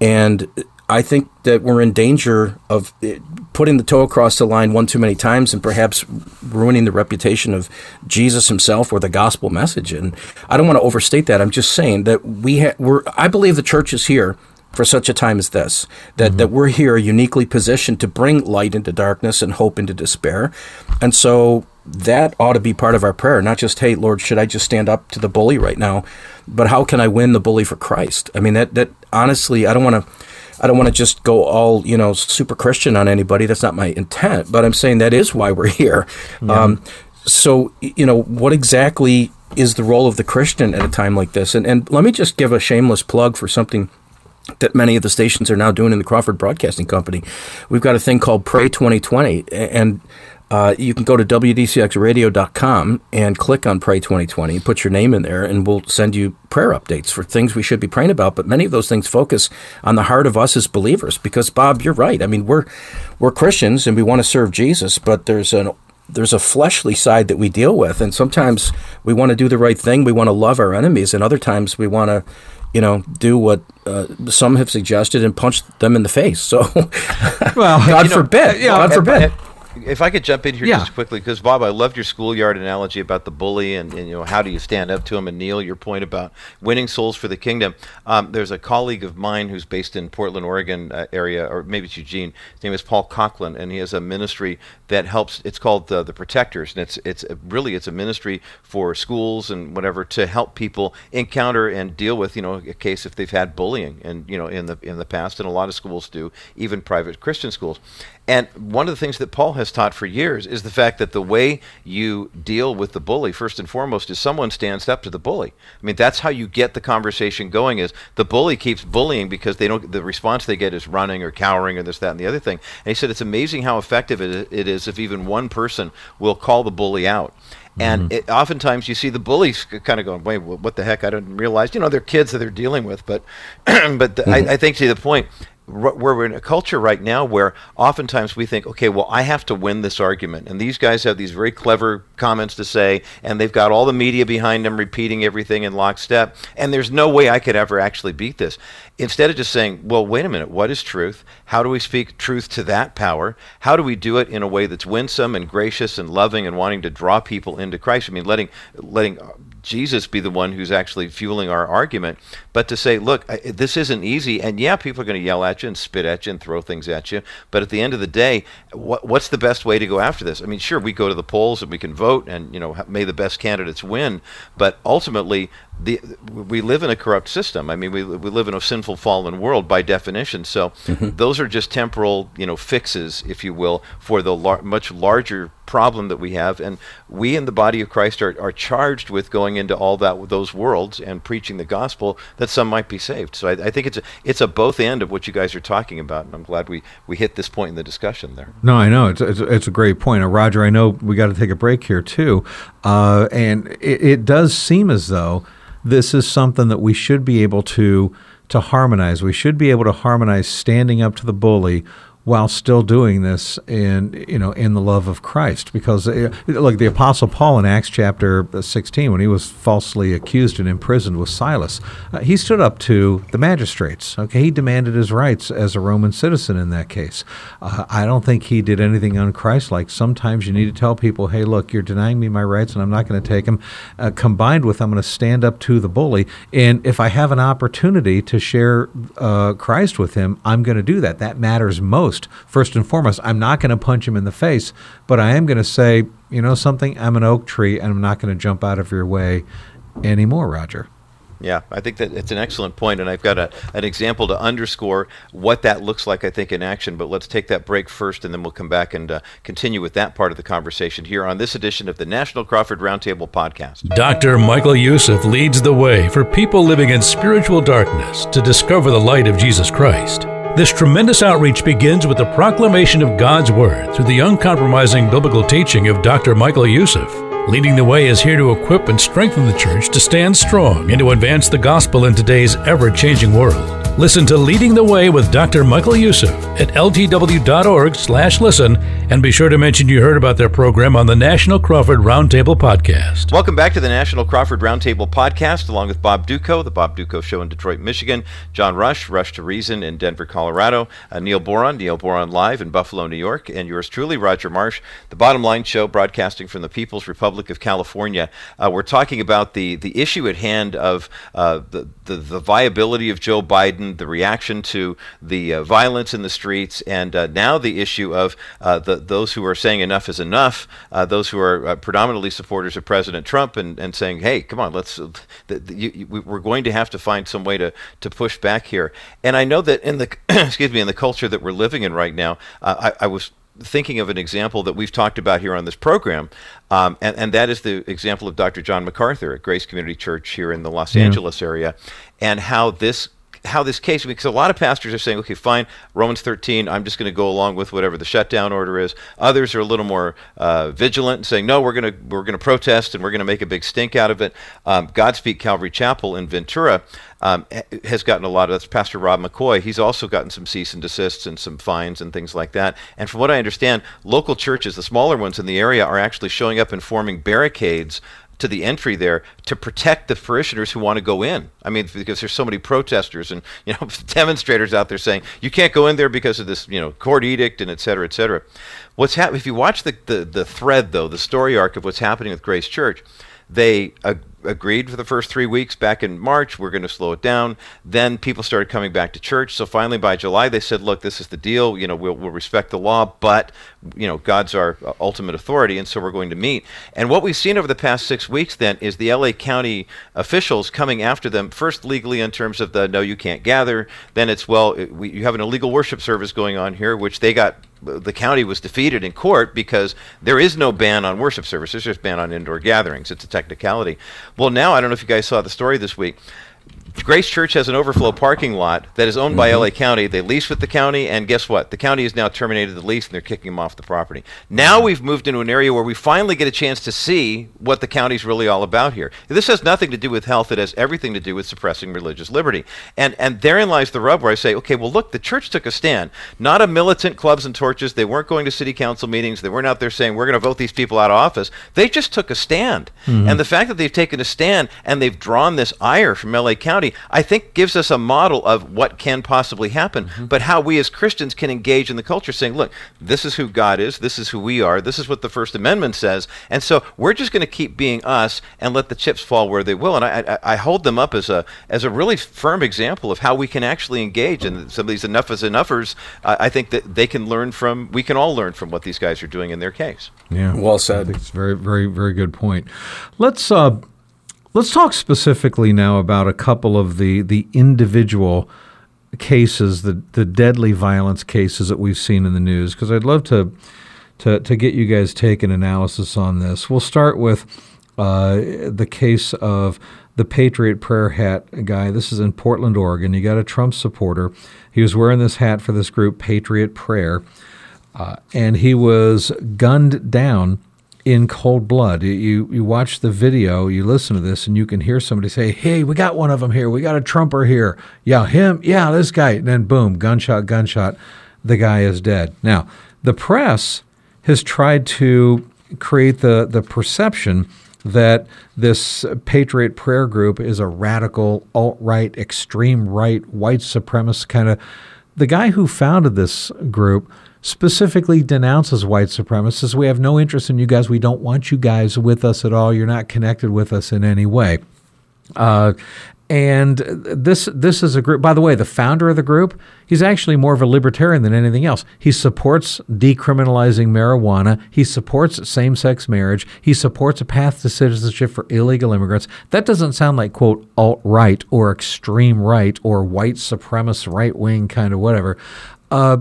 And I think that we're in danger of eh, putting the toe across the line one too many times and perhaps ruining the reputation of Jesus himself or the gospel message. And I don't want to overstate that. I'm just saying that we ha- we're, I believe the church is here for such a time as this. That mm-hmm. that we're here uniquely positioned to bring light into darkness and hope into despair. And so that ought to be part of our prayer, not just, hey, Lord, should I just stand up to the bully right now? But how can I win the bully for Christ? I mean, that, that honestly, I don't want to. I don't want to just go all you know super Christian on anybody. That's not my intent. But I'm saying that is why we're here. Yeah. Um, so you know what exactly is the role of the Christian at a time like this? And, and let me just give a shameless plug for something that many of the stations are now doing in the Crawford Broadcasting Company. We've got a thing called Pray 2020, and uh, you can go to WDCXradio.com and click on Pray 2020, put your name in there, and we'll send you prayer updates for things we should be praying about. But many of those things focus on the heart of us as believers. Because Bob, you're right. I mean, we're we're Christians and we want to serve Jesus, but there's an there's a fleshly side that we deal with, and sometimes we want to do the right thing. We want to love our enemies, and other times we want to you know, do what uh, some have suggested and punch them in the face. So, well, [LAUGHS] God forbid. Know, God forbid if I could jump in here yeah. just quickly, because Bob, I loved your schoolyard analogy about the bully and, and, you know how do you stand up to him, and Neil, your point about winning souls for the kingdom. Um, there's a colleague of mine who's based in Portland, Oregon uh, area, or maybe it's Eugene. His name is Paul Conklin, and he has a ministry that helps. It's called uh, the Protectors, and it's it's really it's a ministry for schools and whatever to help people encounter and deal with you know a case if they've had bullying and you know in the in the past, and a lot of schools do, even private Christian schools. And one of the things that Paul has taught for years is the fact that the way you deal with the bully, first and foremost, is someone stands up to the bully. I mean, that's how you get the conversation going. Is the bully keeps bullying because they don't. The response they get is running or cowering or this, that, and the other thing. And he said it's amazing how effective it is if even one person will call the bully out. And mm-hmm. it, oftentimes you see the bullies kind of going, "Wait, what the heck? I didn't realize." You know, they're kids that they're dealing with, but [CLEARS THROAT] but the, mm-hmm. I, I think to the point, we're in a culture right now where oftentimes we think, okay, well, I have to win this argument. And these guys have these very clever comments to say, and they've got all the media behind them repeating everything in lockstep. And there's no way I could ever actually beat this. Instead of just saying, well, wait a minute, what is truth? How do we speak truth to that power? How do we do it in a way that's winsome and gracious and loving and wanting to draw people into Christ? I mean, letting, letting Jesus be the one who's actually fueling our argument, but to say, look, this isn't easy, and yeah, people are going to yell at you and spit at you and throw things at you, but at the end of the day, what, what's the best way to go after this? I mean, sure, we go to the polls and we can vote, and you know, may the best candidates win, but ultimately, the, we live in a corrupt system. I mean, we, we live in a sinful, fallen world by definition. So mm-hmm. those are just temporal, you know, fixes, if you will, for the lar- much larger problem that we have. And we in the body of Christ are, are charged with going into all that those worlds and preaching the gospel that some might be saved. So I, I think it's a, it's a both end of what you guys are talking about, and I'm glad we, we hit this point in the discussion there. No, I know it's it's, it's a great point. Roger, I know we got to take a break here too, uh, and it, it does seem as though this is something that we should be able to to harmonize. We should be able to harmonize standing up to the bully while still doing this in you know in the love of Christ. Because uh, look the apostle Paul in Acts chapter 16 when he was falsely accused and imprisoned with Silas uh, he stood up to the magistrates. Okay he demanded his rights as a Roman citizen in that case. Uh, I don't think he did anything unchristlike. Sometimes you need to tell people hey look you're denying me my rights and I'm not going to take them uh, combined with I'm going to stand up to the bully and if I have an opportunity to share uh, Christ with him I'm going to do that. That matters most most. First and foremost, I'm not going to punch him in the face, but I am going to say, you know something, I'm an oak tree and I'm not going to jump out of your way anymore, Roger. Yeah, I think that it's an excellent point, and I've got a, an example to underscore what that looks like, I think, in action. But let's take that break first, and then we'll come back and uh, continue with that part of the conversation here on this edition of the National Crawford Roundtable Podcast. Dr. Michael Youssef leads the way for people living in spiritual darkness to discover the light of Jesus Christ. This tremendous outreach begins with the proclamation of God's Word through the uncompromising biblical teaching of Dr. Michael Youssef. Leading the Way is here to equip and strengthen the church to stand strong and to advance the gospel in today's ever changing world. Listen to Leading the Way with Dr. Michael Youssef at ltw.org slash listen and be sure to mention you heard about their program on the National Crawford Roundtable Podcast. Welcome back to the National Crawford Roundtable Podcast along with Bob Dutko, the Bob Dutko Show in Detroit, Michigan, John Rush, Rush to Reason in Denver, Colorado, uh, Neil Boron, Neil Boron Live in Buffalo, New York, and yours truly, Roger Marsh, the Bottom Line Show broadcasting from the People's Republic of California. Uh, we're talking about the, the issue at hand of uh, the, the, the viability of Joe Biden the reaction to the uh, violence in the streets, and uh, now the issue of uh, the, those who are saying enough is enough, those who are predominantly supporters of President Trump, and, and saying, hey, come on, let's, the, you, we're going to have to find some way to, to push back here. And I know that in the, [CLEARS THROAT] excuse me, in the culture that we're living in right now, I, I was thinking of an example that we've talked about here on this program, um, and, and that is the example of Dr. John MacArthur at Grace Community Church here in the Los yeah. Angeles area, and how this how this case because a lot of pastors are saying, okay, fine, Romans 13, I'm just going to go along with whatever the shutdown order is. Others are a little more uh, vigilant and saying, no, we're going to we're going to protest and we're going to make a big stink out of it. Um, Godspeak Calvary Chapel in Ventura um, has gotten a lot of that's Pastor Rob McCoy. He's also gotten some cease and desists and some fines and things like that. And from what I understand, local churches, the smaller ones in the area, are actually showing up and forming barricades to the entry there to protect the parishioners who want to go in. I mean, because there's so many protesters and [LAUGHS] you know demonstrators out there saying you can't go in there because of this you know court edict and et cetera, et cetera. What's happening? If you watch the, the the thread though, the story arc of what's happening with Grace Church, they agreed for the first three weeks back in March. We're going to slow it down. Then people started coming back to church. So finally, by July, they said, "Look, this is the deal. You know, we'll, we'll respect the law, but you know, God's our uh, ultimate authority, and so we're going to meet." And what we've seen over the past six weeks then is the LA County officials coming after them first legally in terms of the no, you can't gather. Then it's well, we, you have an illegal worship service going on here, which they got the county was defeated in court because there is no ban on worship services, there's just ban on indoor gatherings. It's a technicality. Well, now I don't know if you guys saw the story this week. Grace Church has an overflow parking lot that is owned mm-hmm. by LA County. They lease with the county, and guess what? The county has now terminated the lease and they're kicking them off the property. Now we've moved into an area where we finally get a chance to see what the county's really all about here. This has nothing to do with health, it has everything to do with suppressing religious liberty. And and therein lies the rub where I say, okay, well look, the church took a stand. Not a militant clubs and torches. They weren't going to city council meetings. They weren't out there saying we're going to vote these people out of office. They just took a stand. Mm-hmm. And the fact that they've taken a stand and they've drawn this ire from LA County, I think gives us a model of what can possibly happen, mm-hmm. but how we as Christians can engage in the culture, saying, look, this is who God is, this is who we are, this is what the First Amendment says, and so we're just going to keep being us and let the chips fall where they will. And I, I, I, hold them up as a as a really firm example of how we can actually engage. And some of these enough is enoughers, uh, I think that they can learn from. We can all learn from what these guys are doing in their case. Yeah, well said. It's very, very, very good point. Let's. Uh, Let's talk specifically now about a couple of the, the individual cases, the, the deadly violence cases that we've seen in the news, because I'd love to, to, to get you guys take an analysis on this. We'll start with uh, the case of the Patriot Prayer Hat guy. This is in Portland, Oregon. You got a Trump supporter. He was wearing this hat for this group, Patriot Prayer, uh, and he was gunned down in cold blood. You you watch the video, you listen to this, and you can hear somebody say, "Hey, we got one of them here. We got a Trumper here. Yeah, him. Yeah, this guy." And then boom, gunshot, gunshot. The guy is dead. Now, the press has tried to create the the perception that this Patriot Prayer Group is a radical, alt right, extreme right, white supremacist kind of. The guy who founded this group specifically denounces white supremacists. We have no interest in you guys. We don't want you guys with us at all. You're not connected with us in any way. Uh, and this this is a group. By the way, the founder of the group, he's actually more of a libertarian than anything else. He supports decriminalizing marijuana. He supports same-sex marriage. He supports a path to citizenship for illegal immigrants. That doesn't sound like quote alt right or extreme right or white supremacist right wing kind of whatever. Uh,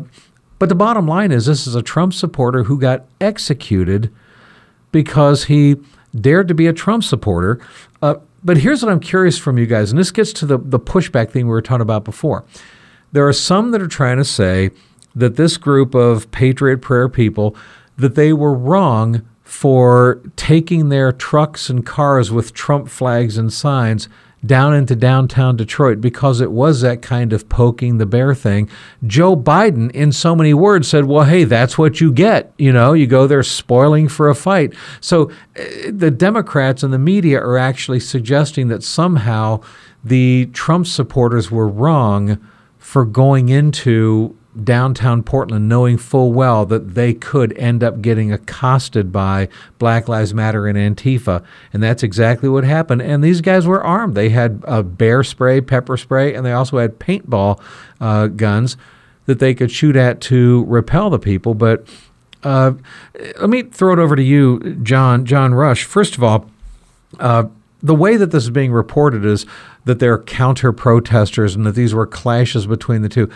but the bottom line is this is a Trump supporter who got executed because he dared to be a Trump supporter. Uh, but here's what I'm curious from you guys, and this gets to the, the pushback thing we were talking about before. There are some that are trying to say that this group of Patriot Prayer people that they were wrong for taking their trucks and cars with Trump flags and signs down into downtown Detroit because it was that kind of poking the bear thing. Joe Biden, in so many words, said, Well, hey, that's what you get. You know, you go there spoiling for a fight. So uh, the Democrats and the media are actually suggesting that somehow the Trump supporters were wrong for going into downtown Portland knowing full well that they could end up getting accosted by Black Lives Matter and Antifa. And that's exactly what happened. And these guys were armed. They had a bear spray, pepper spray, and they also had paintball uh, guns that they could shoot at to repel the people. But uh, let me throw it over to you, John, John Rush. First of all, uh, the way that this is being reported is that they're counter protesters and that these were clashes between the two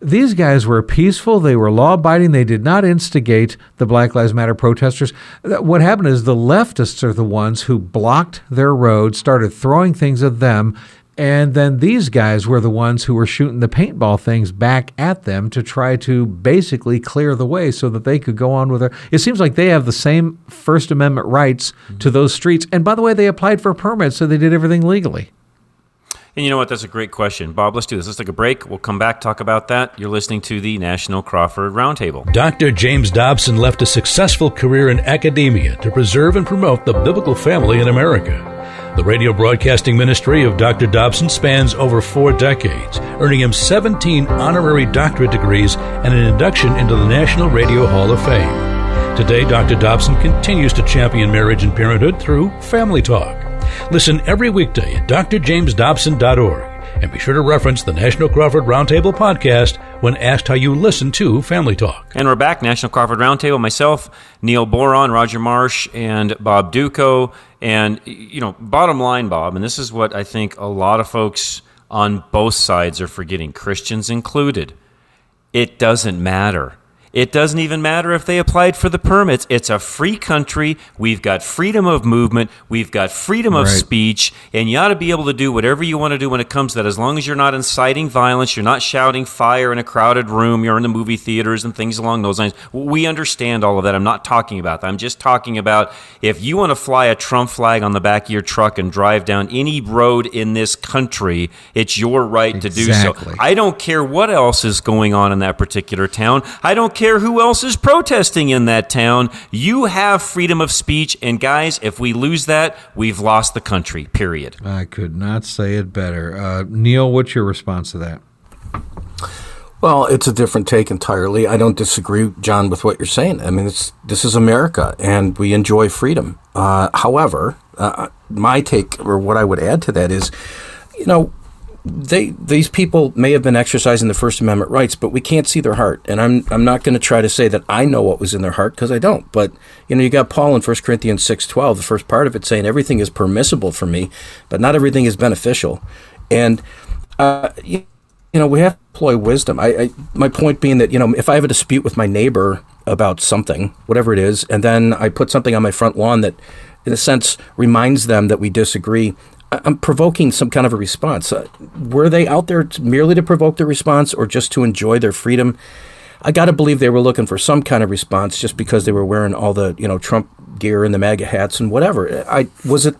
these guys were peaceful. They were law abiding. They did not instigate the Black Lives Matter protesters. Uh, what happened is the leftists are the ones who blocked their road, started throwing things at them. And then these guys were the ones who were shooting the paintball things back at them to try to basically clear the way so that they could go on with their. It seems like they have the same First Amendment rights to those streets. And by the way, they applied for permits, so they did everything legally. And you know what? That's a great question. Bob, let's do this. Let's take a break. We'll come back, talk about that. You're listening to the National Crawford Roundtable. Dr. James Dobson left a successful career in academia to preserve and promote the biblical family in America. The radio broadcasting ministry of Dr. Dobson spans over four decades, earning him 17 honorary doctorate degrees and an induction into the National Radio Hall of Fame. Today, Dr. Dobson continues to champion marriage and parenthood through Family Talk. Listen every weekday at drjamesdobson.org and be sure to reference the National Crawford Roundtable podcast when asked how you listen to Family Talk. And we're back, National Crawford Roundtable. Myself, Neil Boron, Roger Marsh, and Bob Dutko. And, you know, bottom line, Bob, and this is what I think a lot of folks on both sides are forgetting, Christians included. It doesn't matter. It doesn't even matter if they applied for the permits. It's a free country. We've got freedom of movement. We've got freedom of Right. speech. And you ought to be able to do whatever you want to do when it comes to that, as long as you're not inciting violence, you're not shouting fire in a crowded room, you're in the movie theaters and things along those lines. We understand all of that. I'm not talking about that. I'm just talking about if you want to fly a Trump flag on the back of your truck and drive down any road in this country, it's your right to do so. I don't care what else is going on in that particular town. I don't care who else is protesting in that town. You have freedom of speech. And guys, if we lose that, we've lost the country, period. I could not say it better. Uh, Neil, what's your response to that? Well, it's a different take entirely. I don't disagree, John, with what you're saying. I mean, it's, this is America, and we enjoy freedom. Uh, however, uh, my take, or what I would add to that is, you know, they these people may have been exercising the First Amendment rights, but we can't see their heart. And I'm I'm not going to try to say that I know what was in their heart because I don't. But you know, you got Paul in 1 Corinthians six twelve, the first part of it saying everything is permissible for me, but not everything is beneficial. And uh, you, you know, we have to employ wisdom. I, I my point being that you know, if I have a dispute with my neighbor about something, whatever it is, and then I put something on my front lawn that, in a sense, reminds them that we disagree. I'm provoking some kind of a response. Uh, were they out there t- merely to provoke the response or just to enjoy their freedom? I got to believe they were looking for some kind of response just because they were wearing all the, you know, Trump gear and the MAGA hats and whatever. I was it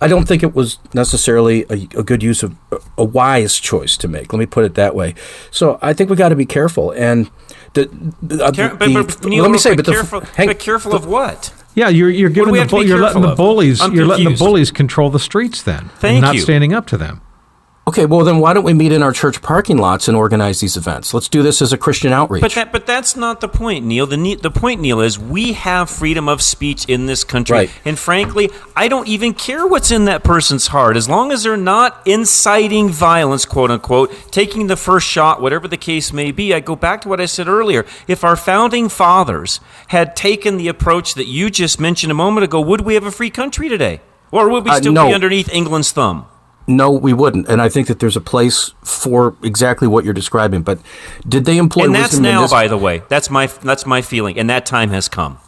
I don't think it was necessarily a, a good use of a wise choice to make. Let me put it that way. So I think we got to be careful and the, the, uh, Care- but, the- but, Neil, let me say, but careful, hang- but careful of what? Yeah, you're you're giving the bull- you're letting the bullies I'm you're letting the bullies control the streets then, Thank and not you. standing up to them. Okay, well then why don't we meet in our church parking lots and organize these events? Let's do this as a Christian outreach. But that, but that's not the point, Neil. The the point, Neil, is we have freedom of speech in this country, Right. and frankly, I don't even care what's in that person's heart, as long as they're not inciting violence, quote unquote, taking the first shot, whatever the case may be. I go back to what I said earlier. If our founding fathers had taken the approach that you just mentioned a moment ago, would we have a free country today, or would we Uh, still no. be underneath England's thumb? No, we wouldn't. And I think that there's a place for exactly what you're describing. But did they employ And that's now, by the way. That's my that's my feeling, and that time has come.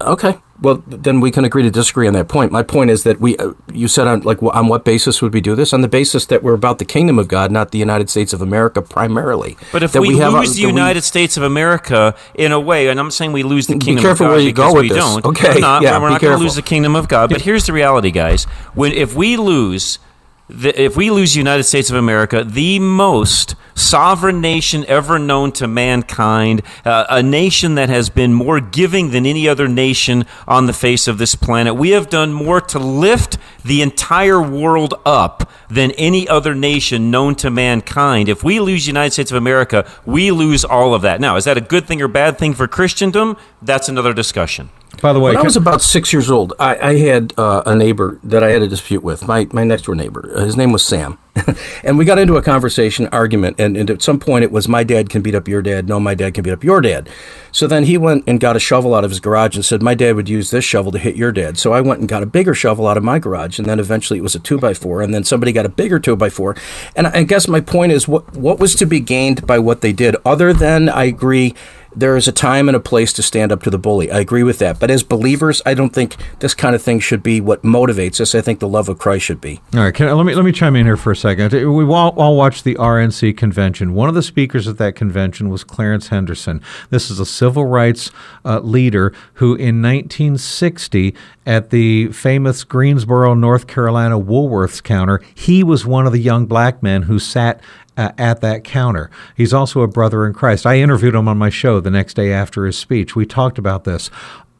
Okay. Well, then we can agree to disagree on that point. My point is that we, uh, you said on like on what basis would we do this? On the basis that we're about the kingdom of God, not the United States of America primarily. But if That we, have a- lose the that we- United States of America in a way, and I'm saying we lose the Be kingdom careful of God where you go with we this. don't. Okay, not, yeah, we're not going to lose the kingdom of God. But here's the reality, guys. When if we lose the, if we lose United States of America, the most sovereign nation ever known to mankind, uh, a nation that has been more giving than any other nation on the face of this planet, we have done more to lift the entire world up than any other nation known to mankind. If we lose United States of America, we lose all of that. Now, is that a good thing or bad thing for Christendom? That's another discussion. By the way, When I was about six years old, I, I had uh, a neighbor that I had a dispute with, my, my next door neighbor. His name was Sam. [LAUGHS] and we got into a conversation, argument, and, and, at some point it was my dad can beat up your dad. No, my dad can beat up your dad. So then he went and got a shovel out of his garage and said, my dad would use this shovel to hit your dad. So I went and got a bigger shovel out of my garage, and then eventually it was a two by four, and then somebody got a bigger two by four. And I guess my point is, what what was to be gained by what they did, other than I agree there is a time and a place to stand up to the bully. I agree with that. But as believers, I don't think this kind of thing should be what motivates us. I think the love of Christ should be. All right, can, let me let me chime in here for a second. We all, all watched the RNC convention. One of the speakers at that convention was Clarence Henderson. This is a civil rights uh, leader who, in 1960, at the famous Greensboro, North Carolina Woolworths counter, he was one of the young black men who sat uh, at that counter. He's also a brother in Christ. I interviewed him on my show the next day after his speech. We talked about this.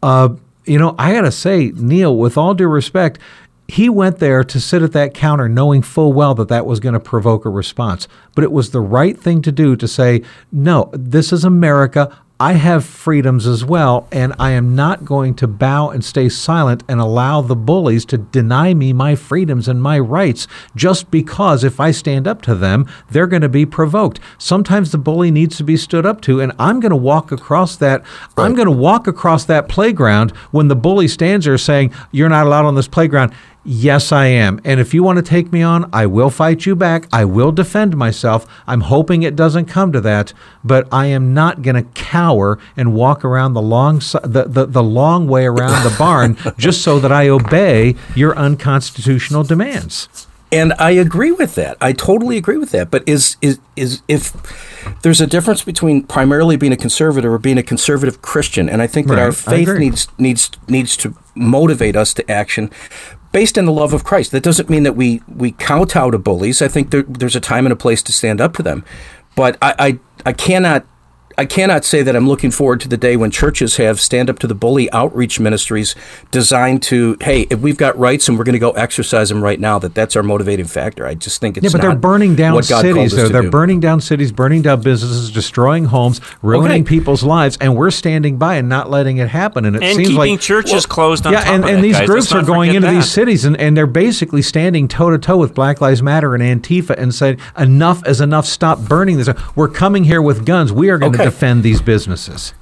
Uh, you know, I got to say, Neil, with all due respect, he went there to sit at that counter knowing full well that that was going to provoke a response. But it was the right thing to do to say, no, this is America. I have freedoms as well, and I am not going to bow and stay silent and allow the bullies to deny me my freedoms and my rights just because if I stand up to them, they're going to be provoked. Sometimes the bully needs to be stood up to, and I'm going to walk across that. Right. I'm going to walk across that playground when the bully stands there saying, "You're not allowed on this playground." Yes, I am. And if you want to take me on, I will fight you back. I will defend myself. I'm hoping it doesn't come to that, but I am not going to cower and walk around the long the, the, the long way around the barn [LAUGHS] just so that I obey your unconstitutional demands. And I agree with that. I totally agree with that. But is is is if there's a difference between primarily being a conservative or being a conservative Christian, and I think that right. our faith needs needs needs to motivate us to action based in the love of Christ. That doesn't mean that we we kowtow to bullies. I think there, there's a time and a place to stand up to them, but I I, I cannot I cannot say that I'm looking forward to the day when churches have stand up to the bully outreach ministries designed to, hey, if we've got rights and we're going to go exercise them right now, that that's our motivating factor. I just think it's yeah, but they're burning down cities. They're, they're burning down cities, burning down businesses, destroying homes, ruining okay. people's lives, and we're standing by and not letting it happen. And it and seems keeping like churches well, closed. On yeah, and, and these guys. groups are going into that. these cities and, and they're basically standing toe to toe with Black Lives Matter and Antifa and saying enough is enough. Stop burning this. We're coming here with guns. We are going okay. Defend these businesses businesses.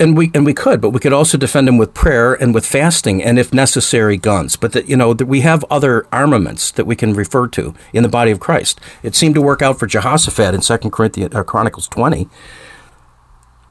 And we and we could, but we could also defend them with prayer and with fasting, and if necessary, guns. But that you know that we have other armaments that we can refer to in the body of Christ. It seemed to work out for Jehoshaphat in Second Corinthians uh, Chronicles twenty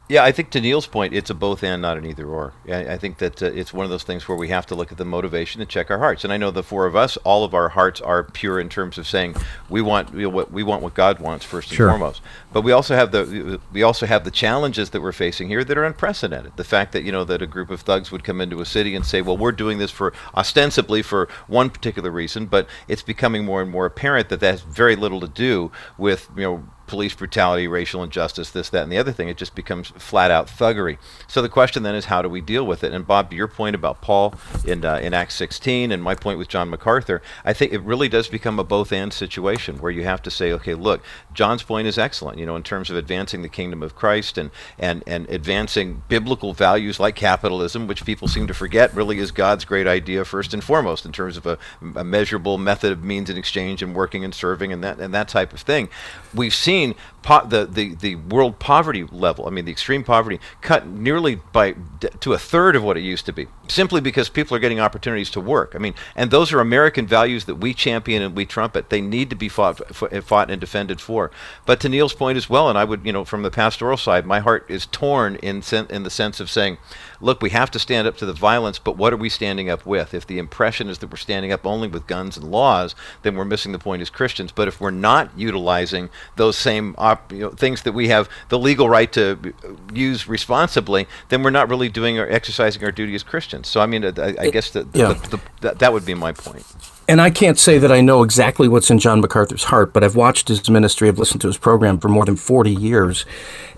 yeah, I think to Neil's point, it's a both and, not an either or. I, I think that uh, it's one of those things where we have to look at the motivation and check our hearts. And I know the four of us, all of our hearts are pure in terms of saying we want you know, what we want what God wants first and sure. foremost. But we also have the we also have the challenges that we're facing here that are unprecedented. The fact that you know that a group of thugs would come into a city and say, "Well, we're doing this for ostensibly for one particular reason," but it's becoming more and more apparent that that has very little to do with you know police brutality, racial injustice, this, that, and the other thing. It just becomes flat out thuggery. So the question then is, how do we deal with it? And Bob, to your point about Paul in uh, in Acts 16, and my point with John MacArthur, I think it really does become a both and situation where you have to say, okay, look, John's point is excellent. You know, in terms of advancing the kingdom of Christ and and and advancing biblical values like capitalism, which people seem to forget really is God's great idea first and foremost in terms of a, a measurable method of means and exchange and working and serving and that and that type of thing. We've seen seen po- the, the, the world poverty level, I mean, the extreme poverty, cut nearly by d- to a third of what it used to be, simply because people are getting opportunities to work. I mean, and those are American values that we champion and we trumpet. They need to be fought, f- fought and defended for. But to Neil's point as well, and I would, you know, from the pastoral side, my heart is torn in, sen- in the sense of saying, look, we have to stand up to the violence, but what are we standing up with? If the impression is that we're standing up only with guns and laws, then we're missing the point as Christians. But if we're not utilizing those same op, you know, things that we have the legal right to use responsibly, then we're not really doing or exercising our duty as Christians. So I mean, I, I guess that yeah. that would be my point. And I can't say that I know exactly what's in John MacArthur's heart, but I've watched his ministry, I've listened to his program for more than 40 years.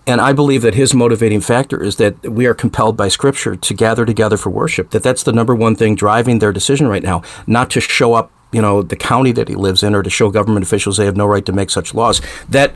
And I believe that his motivating factor is that we are compelled by Scripture to gather together for worship, that that's the number one thing driving their decision right now, not to show up you know the county that he lives in or to show government officials they have no right to make such laws that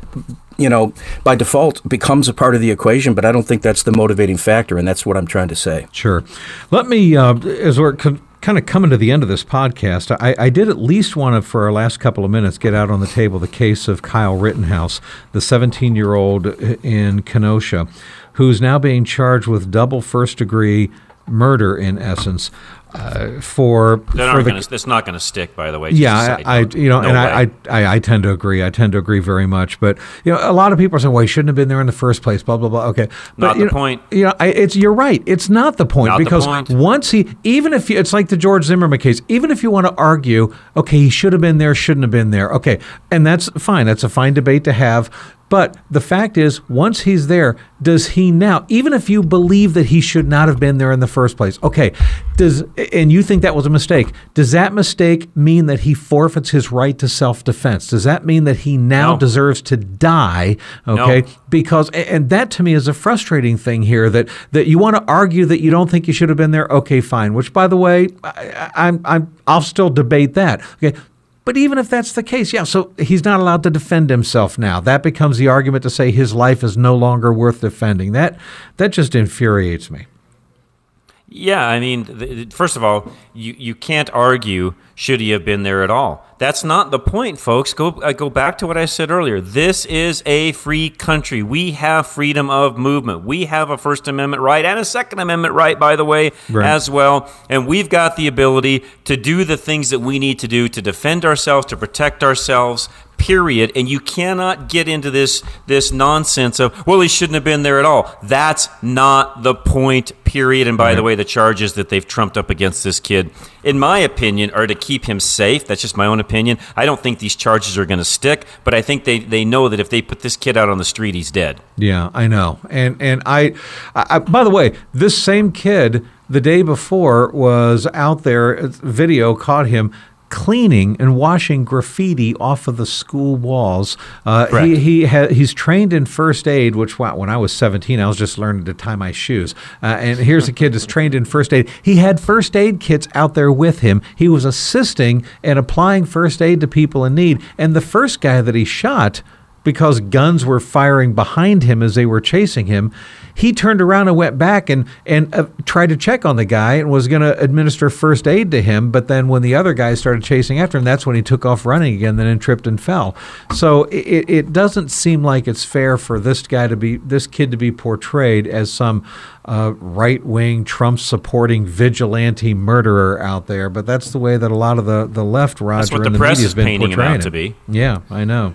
you know by default becomes a part of the equation but i don't think that's the motivating factor and that's what i'm trying to say sure let me uh, as we're kind of coming to the end of this podcast, I, I did at least want to, for our last couple of minutes, get out on the table the case of Kyle Rittenhouse, the 17 year old in Kenosha, who's now being charged with double first degree murder, in essence. Uh, for for the, gonna, it's not going to stick. By the way, yeah, I, I, you know, no and I, I, I tend to agree. I tend to agree very much. But you know, a lot of people are saying, "Well, he shouldn't have been there in the first place." Blah blah blah. Okay, but, not the know, point. You know, I, it's you're right. It's not the point not because the point. once he, even if you, it's like the George Zimmerman case. Even if you want to argue, okay, he should have been there, shouldn't have been there. Okay, and that's fine. That's a fine debate to have. But the fact is, once he's there, does he now, even if you believe that he should not have been there in the first place, okay, does and you think that was a mistake, does that mistake mean that he forfeits his right to self-defense? Does that mean that he now No. deserves to die? Okay, No. because and that to me is a frustrating thing here that that you want to argue that you don't think you should have been there. Okay, fine. Which, by the way, I, I'm I'm I'll still debate that. Okay. But even if that's the case, yeah, so he's not allowed to defend himself now. That becomes the argument to say his life is no longer worth defending. That that just infuriates me. Yeah, I mean, first of all, you, you can't argue should he have been there at all. That's not the point, folks. Go I go back to what I said earlier. This is a free country. We have freedom of movement. We have a First Amendment right and a Second Amendment right, by the way, Right. as well. And we've got the ability to do the things that we need to do to defend ourselves, to protect ourselves. Period. And you cannot get into this this nonsense of well, he shouldn't have been there at all. That's not the point. Period. And by the way, the charges that they've trumped up against this kid, in my opinion, are to keep him safe. That's just my own opinion. I don't think these charges are going to stick, but I think they, they know that if they put this kid out on the street, he's dead. Yeah, I know. And and I, I, by the way, this same kid the day before was out there. Video caught him cleaning and washing graffiti off of the school walls. Uh, he he ha- he's trained in first aid, which wow, when I was 17, I was just learning to tie my shoes. Uh, and here's a kid that's trained in first aid. He had first aid kits out there with him. He was assisting and applying first aid to people in need. And the first guy that he shot because guns were firing behind him as they were chasing him. He turned around and went back and and uh, tried to check on the guy and was going to administer first aid to him. But then when the other guy started chasing after him, that's when he took off running again. Then tripped and fell. So it, it doesn't seem like it's fair for this guy to be this kid to be portrayed as some uh, right wing Trump supporting vigilante murderer out there. But that's the way that a lot of the the left Roger what and the the press media is has been painting him portraying out to him. be. Yeah, I know.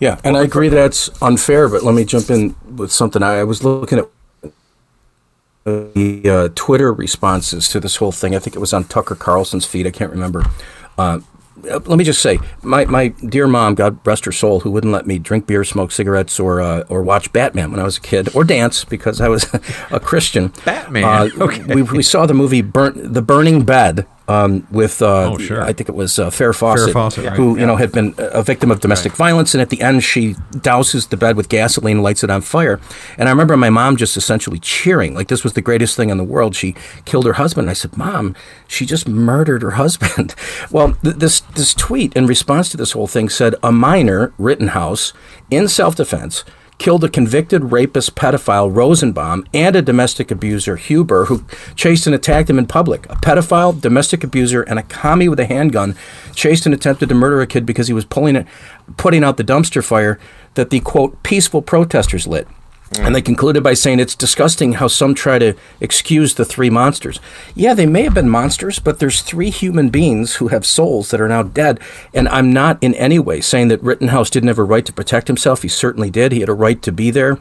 Yeah, and I agree that's unfair. But let me jump in with something. I, I was looking at the uh, Twitter responses to this whole thing. I think it was on Tucker Carlson's feed. I can't remember. Uh, let me just say, my, my dear mom, God rest her soul, who wouldn't let me drink beer, smoke cigarettes, or uh, or watch Batman when I was a kid, or dance because I was [LAUGHS] a Christian. Batman, Uh, [LAUGHS] okay. We, we saw the movie Burn, The Burning Bed um, with uh, Oh, sure. I think it was uh, Farrah Fawcett, Fawcett, right. who you know had been a victim of domestic violence, and at the end she douses the bed with gasoline, lights it on fire. And I remember my mom just essentially cheering, like this was the greatest thing in the world. She killed her husband. And I said, "Mom, she just murdered her husband." [LAUGHS] well, th- this this tweet in response to this whole thing said, "A minor Rittenhouse in self-defense." Killed a convicted rapist pedophile Rosenbaum and a domestic abuser Huber who chased and attacked him in public. A pedophile, domestic abuser, and a commie with a handgun chased and attempted to murder a kid because he was pulling it, putting out the dumpster fire that the quote peaceful protesters lit. And they mm. concluded by saying it's disgusting how some try to excuse the three monsters. Yeah, they may have been monsters, but there's three human beings who have souls that are now dead. And I'm not in any way saying that Rittenhouse didn't have a right to protect himself. He certainly did. He had a right to be there.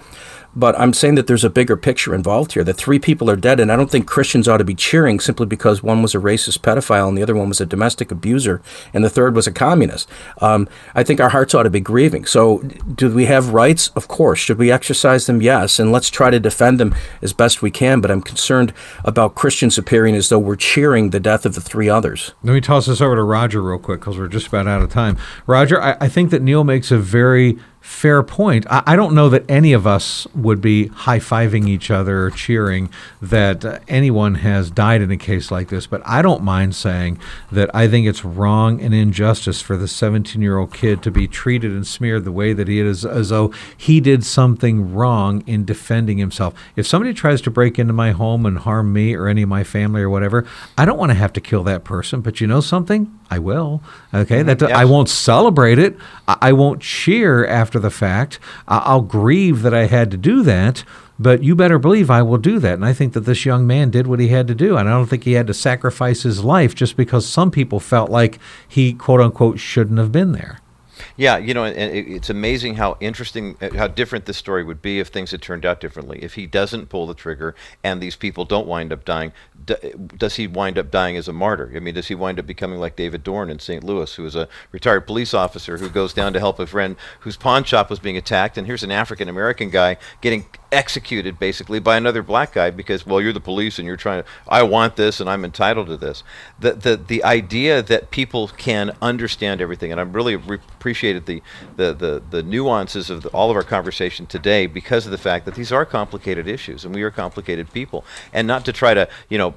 But I'm saying that there's a bigger picture involved here. That three people are dead, and I don't think Christians ought to be cheering simply because one was a racist pedophile and the other one was a domestic abuser and the third was a communist. Um, I think our hearts ought to be grieving. So, do we have rights? Of course. Should we exercise them? Yes. And let's try to defend them as best we can. But I'm concerned about Christians appearing as though we're cheering the death of the three others. Let me toss this over to Roger real quick because we're just about out of time. Roger, I, I think that Neil makes a very fair point. I, I, don't know that any of us would be high fiving each other or cheering that uh, anyone has died in a case like this, but I don't mind saying that I think it's wrong and injustice for the 17 year old kid to be treated and smeared the way that he is, as though he did something wrong in defending himself. If somebody tries to break into my home and harm me or any of my family or whatever, I don't want to have to kill that person, but you know something? I will. Okay, mm-hmm. that yes. I won't celebrate it. I, I, won't cheer after the fact. I, I'll grieve that I had to do that. But you better believe I will do that. And I think that this young man did what he had to do. And I don't think he had to sacrifice his life just because some people felt like he, quote unquote, shouldn't have been there. Yeah, you know, and it's amazing how interesting, uh, how different this story would be if things had turned out differently. If he doesn't pull the trigger and these people don't wind up dying, does he wind up dying as a martyr? I mean, does he wind up becoming like David Dorn in St. Louis, who is a retired police officer who goes down to help a friend whose pawn shop was being attacked, and here's an African American guy getting executed basically by another black guy because well you're the police and you're trying to I want this and I'm entitled to this. The the the idea that people can understand everything and I'm really re- appreciated the the the, the nuances of the, all of our conversation today because of the fact that these are complicated issues and we are complicated people. And not to try to you know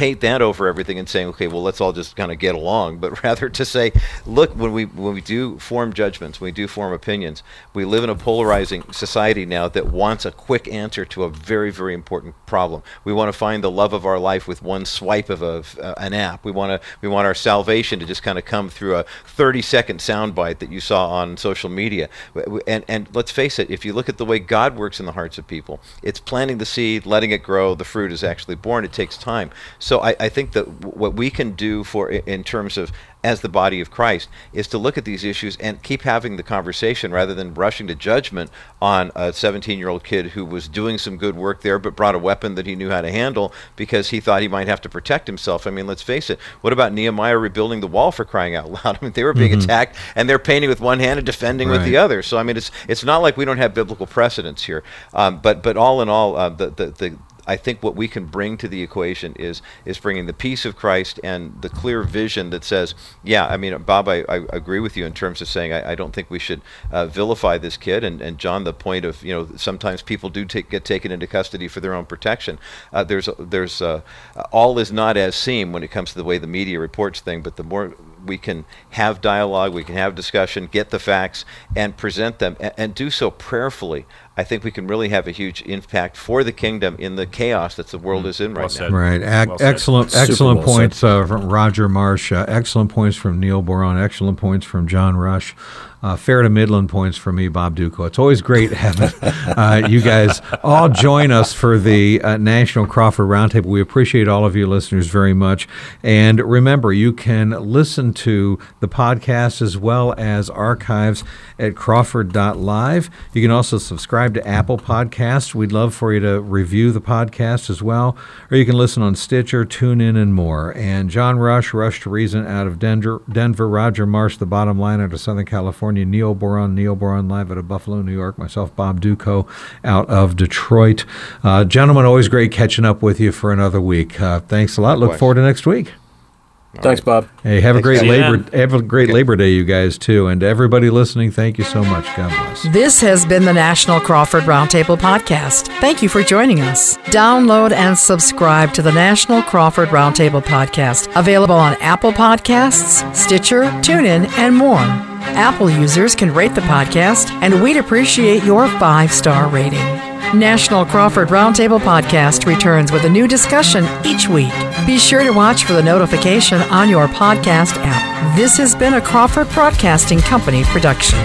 paint that over everything and saying, okay, well, let's all just kind of get along, but [LAUGHS] rather to say, look, when we when we do form judgments, when we do form opinions, we live in a polarizing society now that wants a quick answer to a very very important problem. We want to find the love of our life with one swipe of a, uh, an app. We want to we want our salvation to just kind of come through a 30 second soundbite that you saw on social media. And and let's face it, if you look at the way God works in the hearts of people, it's planting the seed, letting it grow. The fruit is actually born. It takes time. So I, I think that what we can do for in terms of as the body of Christ is to look at these issues and keep having the conversation rather than rushing to judgment on a 17 year old kid who was doing some good work there but brought a weapon that he knew how to handle because he thought he might have to protect himself. I mean, let's face it. What about Nehemiah rebuilding the wall for crying out [LAUGHS] loud? I mean, they were being mm-hmm. attacked and they're painting with one hand and defending right. with the other. So I mean, it's it's not like we don't have biblical precedents here. Um, but but all in all, uh, the, the the I think what we can bring to the equation is is bringing the peace of Christ and the clear vision that says, yeah, I mean, Bob, I, I agree with you in terms of saying I, I don't think we should uh, vilify this kid, and, and John, the point of you know sometimes people do take, get taken into custody for their own protection. Uh, there's there's uh, all is not as seen when it comes to the way the media reports things, but the more we can have dialogue, we can have discussion, get the facts, and present them, and, and do so prayerfully. I think we can really have a huge impact for the kingdom in the chaos that the world mm. is in right well now. Right. Well excellent, excellent well points uh, from Roger Marsh. Uh, excellent points from Neil Boron. Excellent points from John Rush uh, fair to Midland points for me, Bob Dutko. It's always great [LAUGHS] having uh, you guys all join us for the uh, National Crawford Roundtable. We appreciate all of you listeners very much. And remember, you can listen to the podcast as well as archives at crawford.live. You can also subscribe to Apple Podcasts. We'd love for you to review the podcast as well. Or you can listen on Stitcher, TuneIn, and more. And John Rush, Rush to Reason out of Denver, Denver Roger Marsh, the bottom line out of Southern California. California, Neil Boron, Neil Boron live out of Buffalo, New York, myself, Bob Dutko out of Detroit. Uh, gentlemen, always great catching up with you for another week. Uh, thanks a lot. Look forward to next week. All Thanks, right. Bob. Hey, have Thanks, a great Labor have a great Labor Day, you guys too, and everybody listening. Thank you so much. God bless. This has been the National Crawford Roundtable podcast. Thank you for joining us. Download and subscribe to the National Crawford Roundtable podcast, available on Apple Podcasts, Stitcher, TuneIn, and more. Apple users can rate the podcast, and we'd appreciate your five star rating. National Crawford Roundtable Podcast returns with a new discussion each week. Be sure to watch for the notification on your podcast app. This has been a Crawford Broadcasting Company production.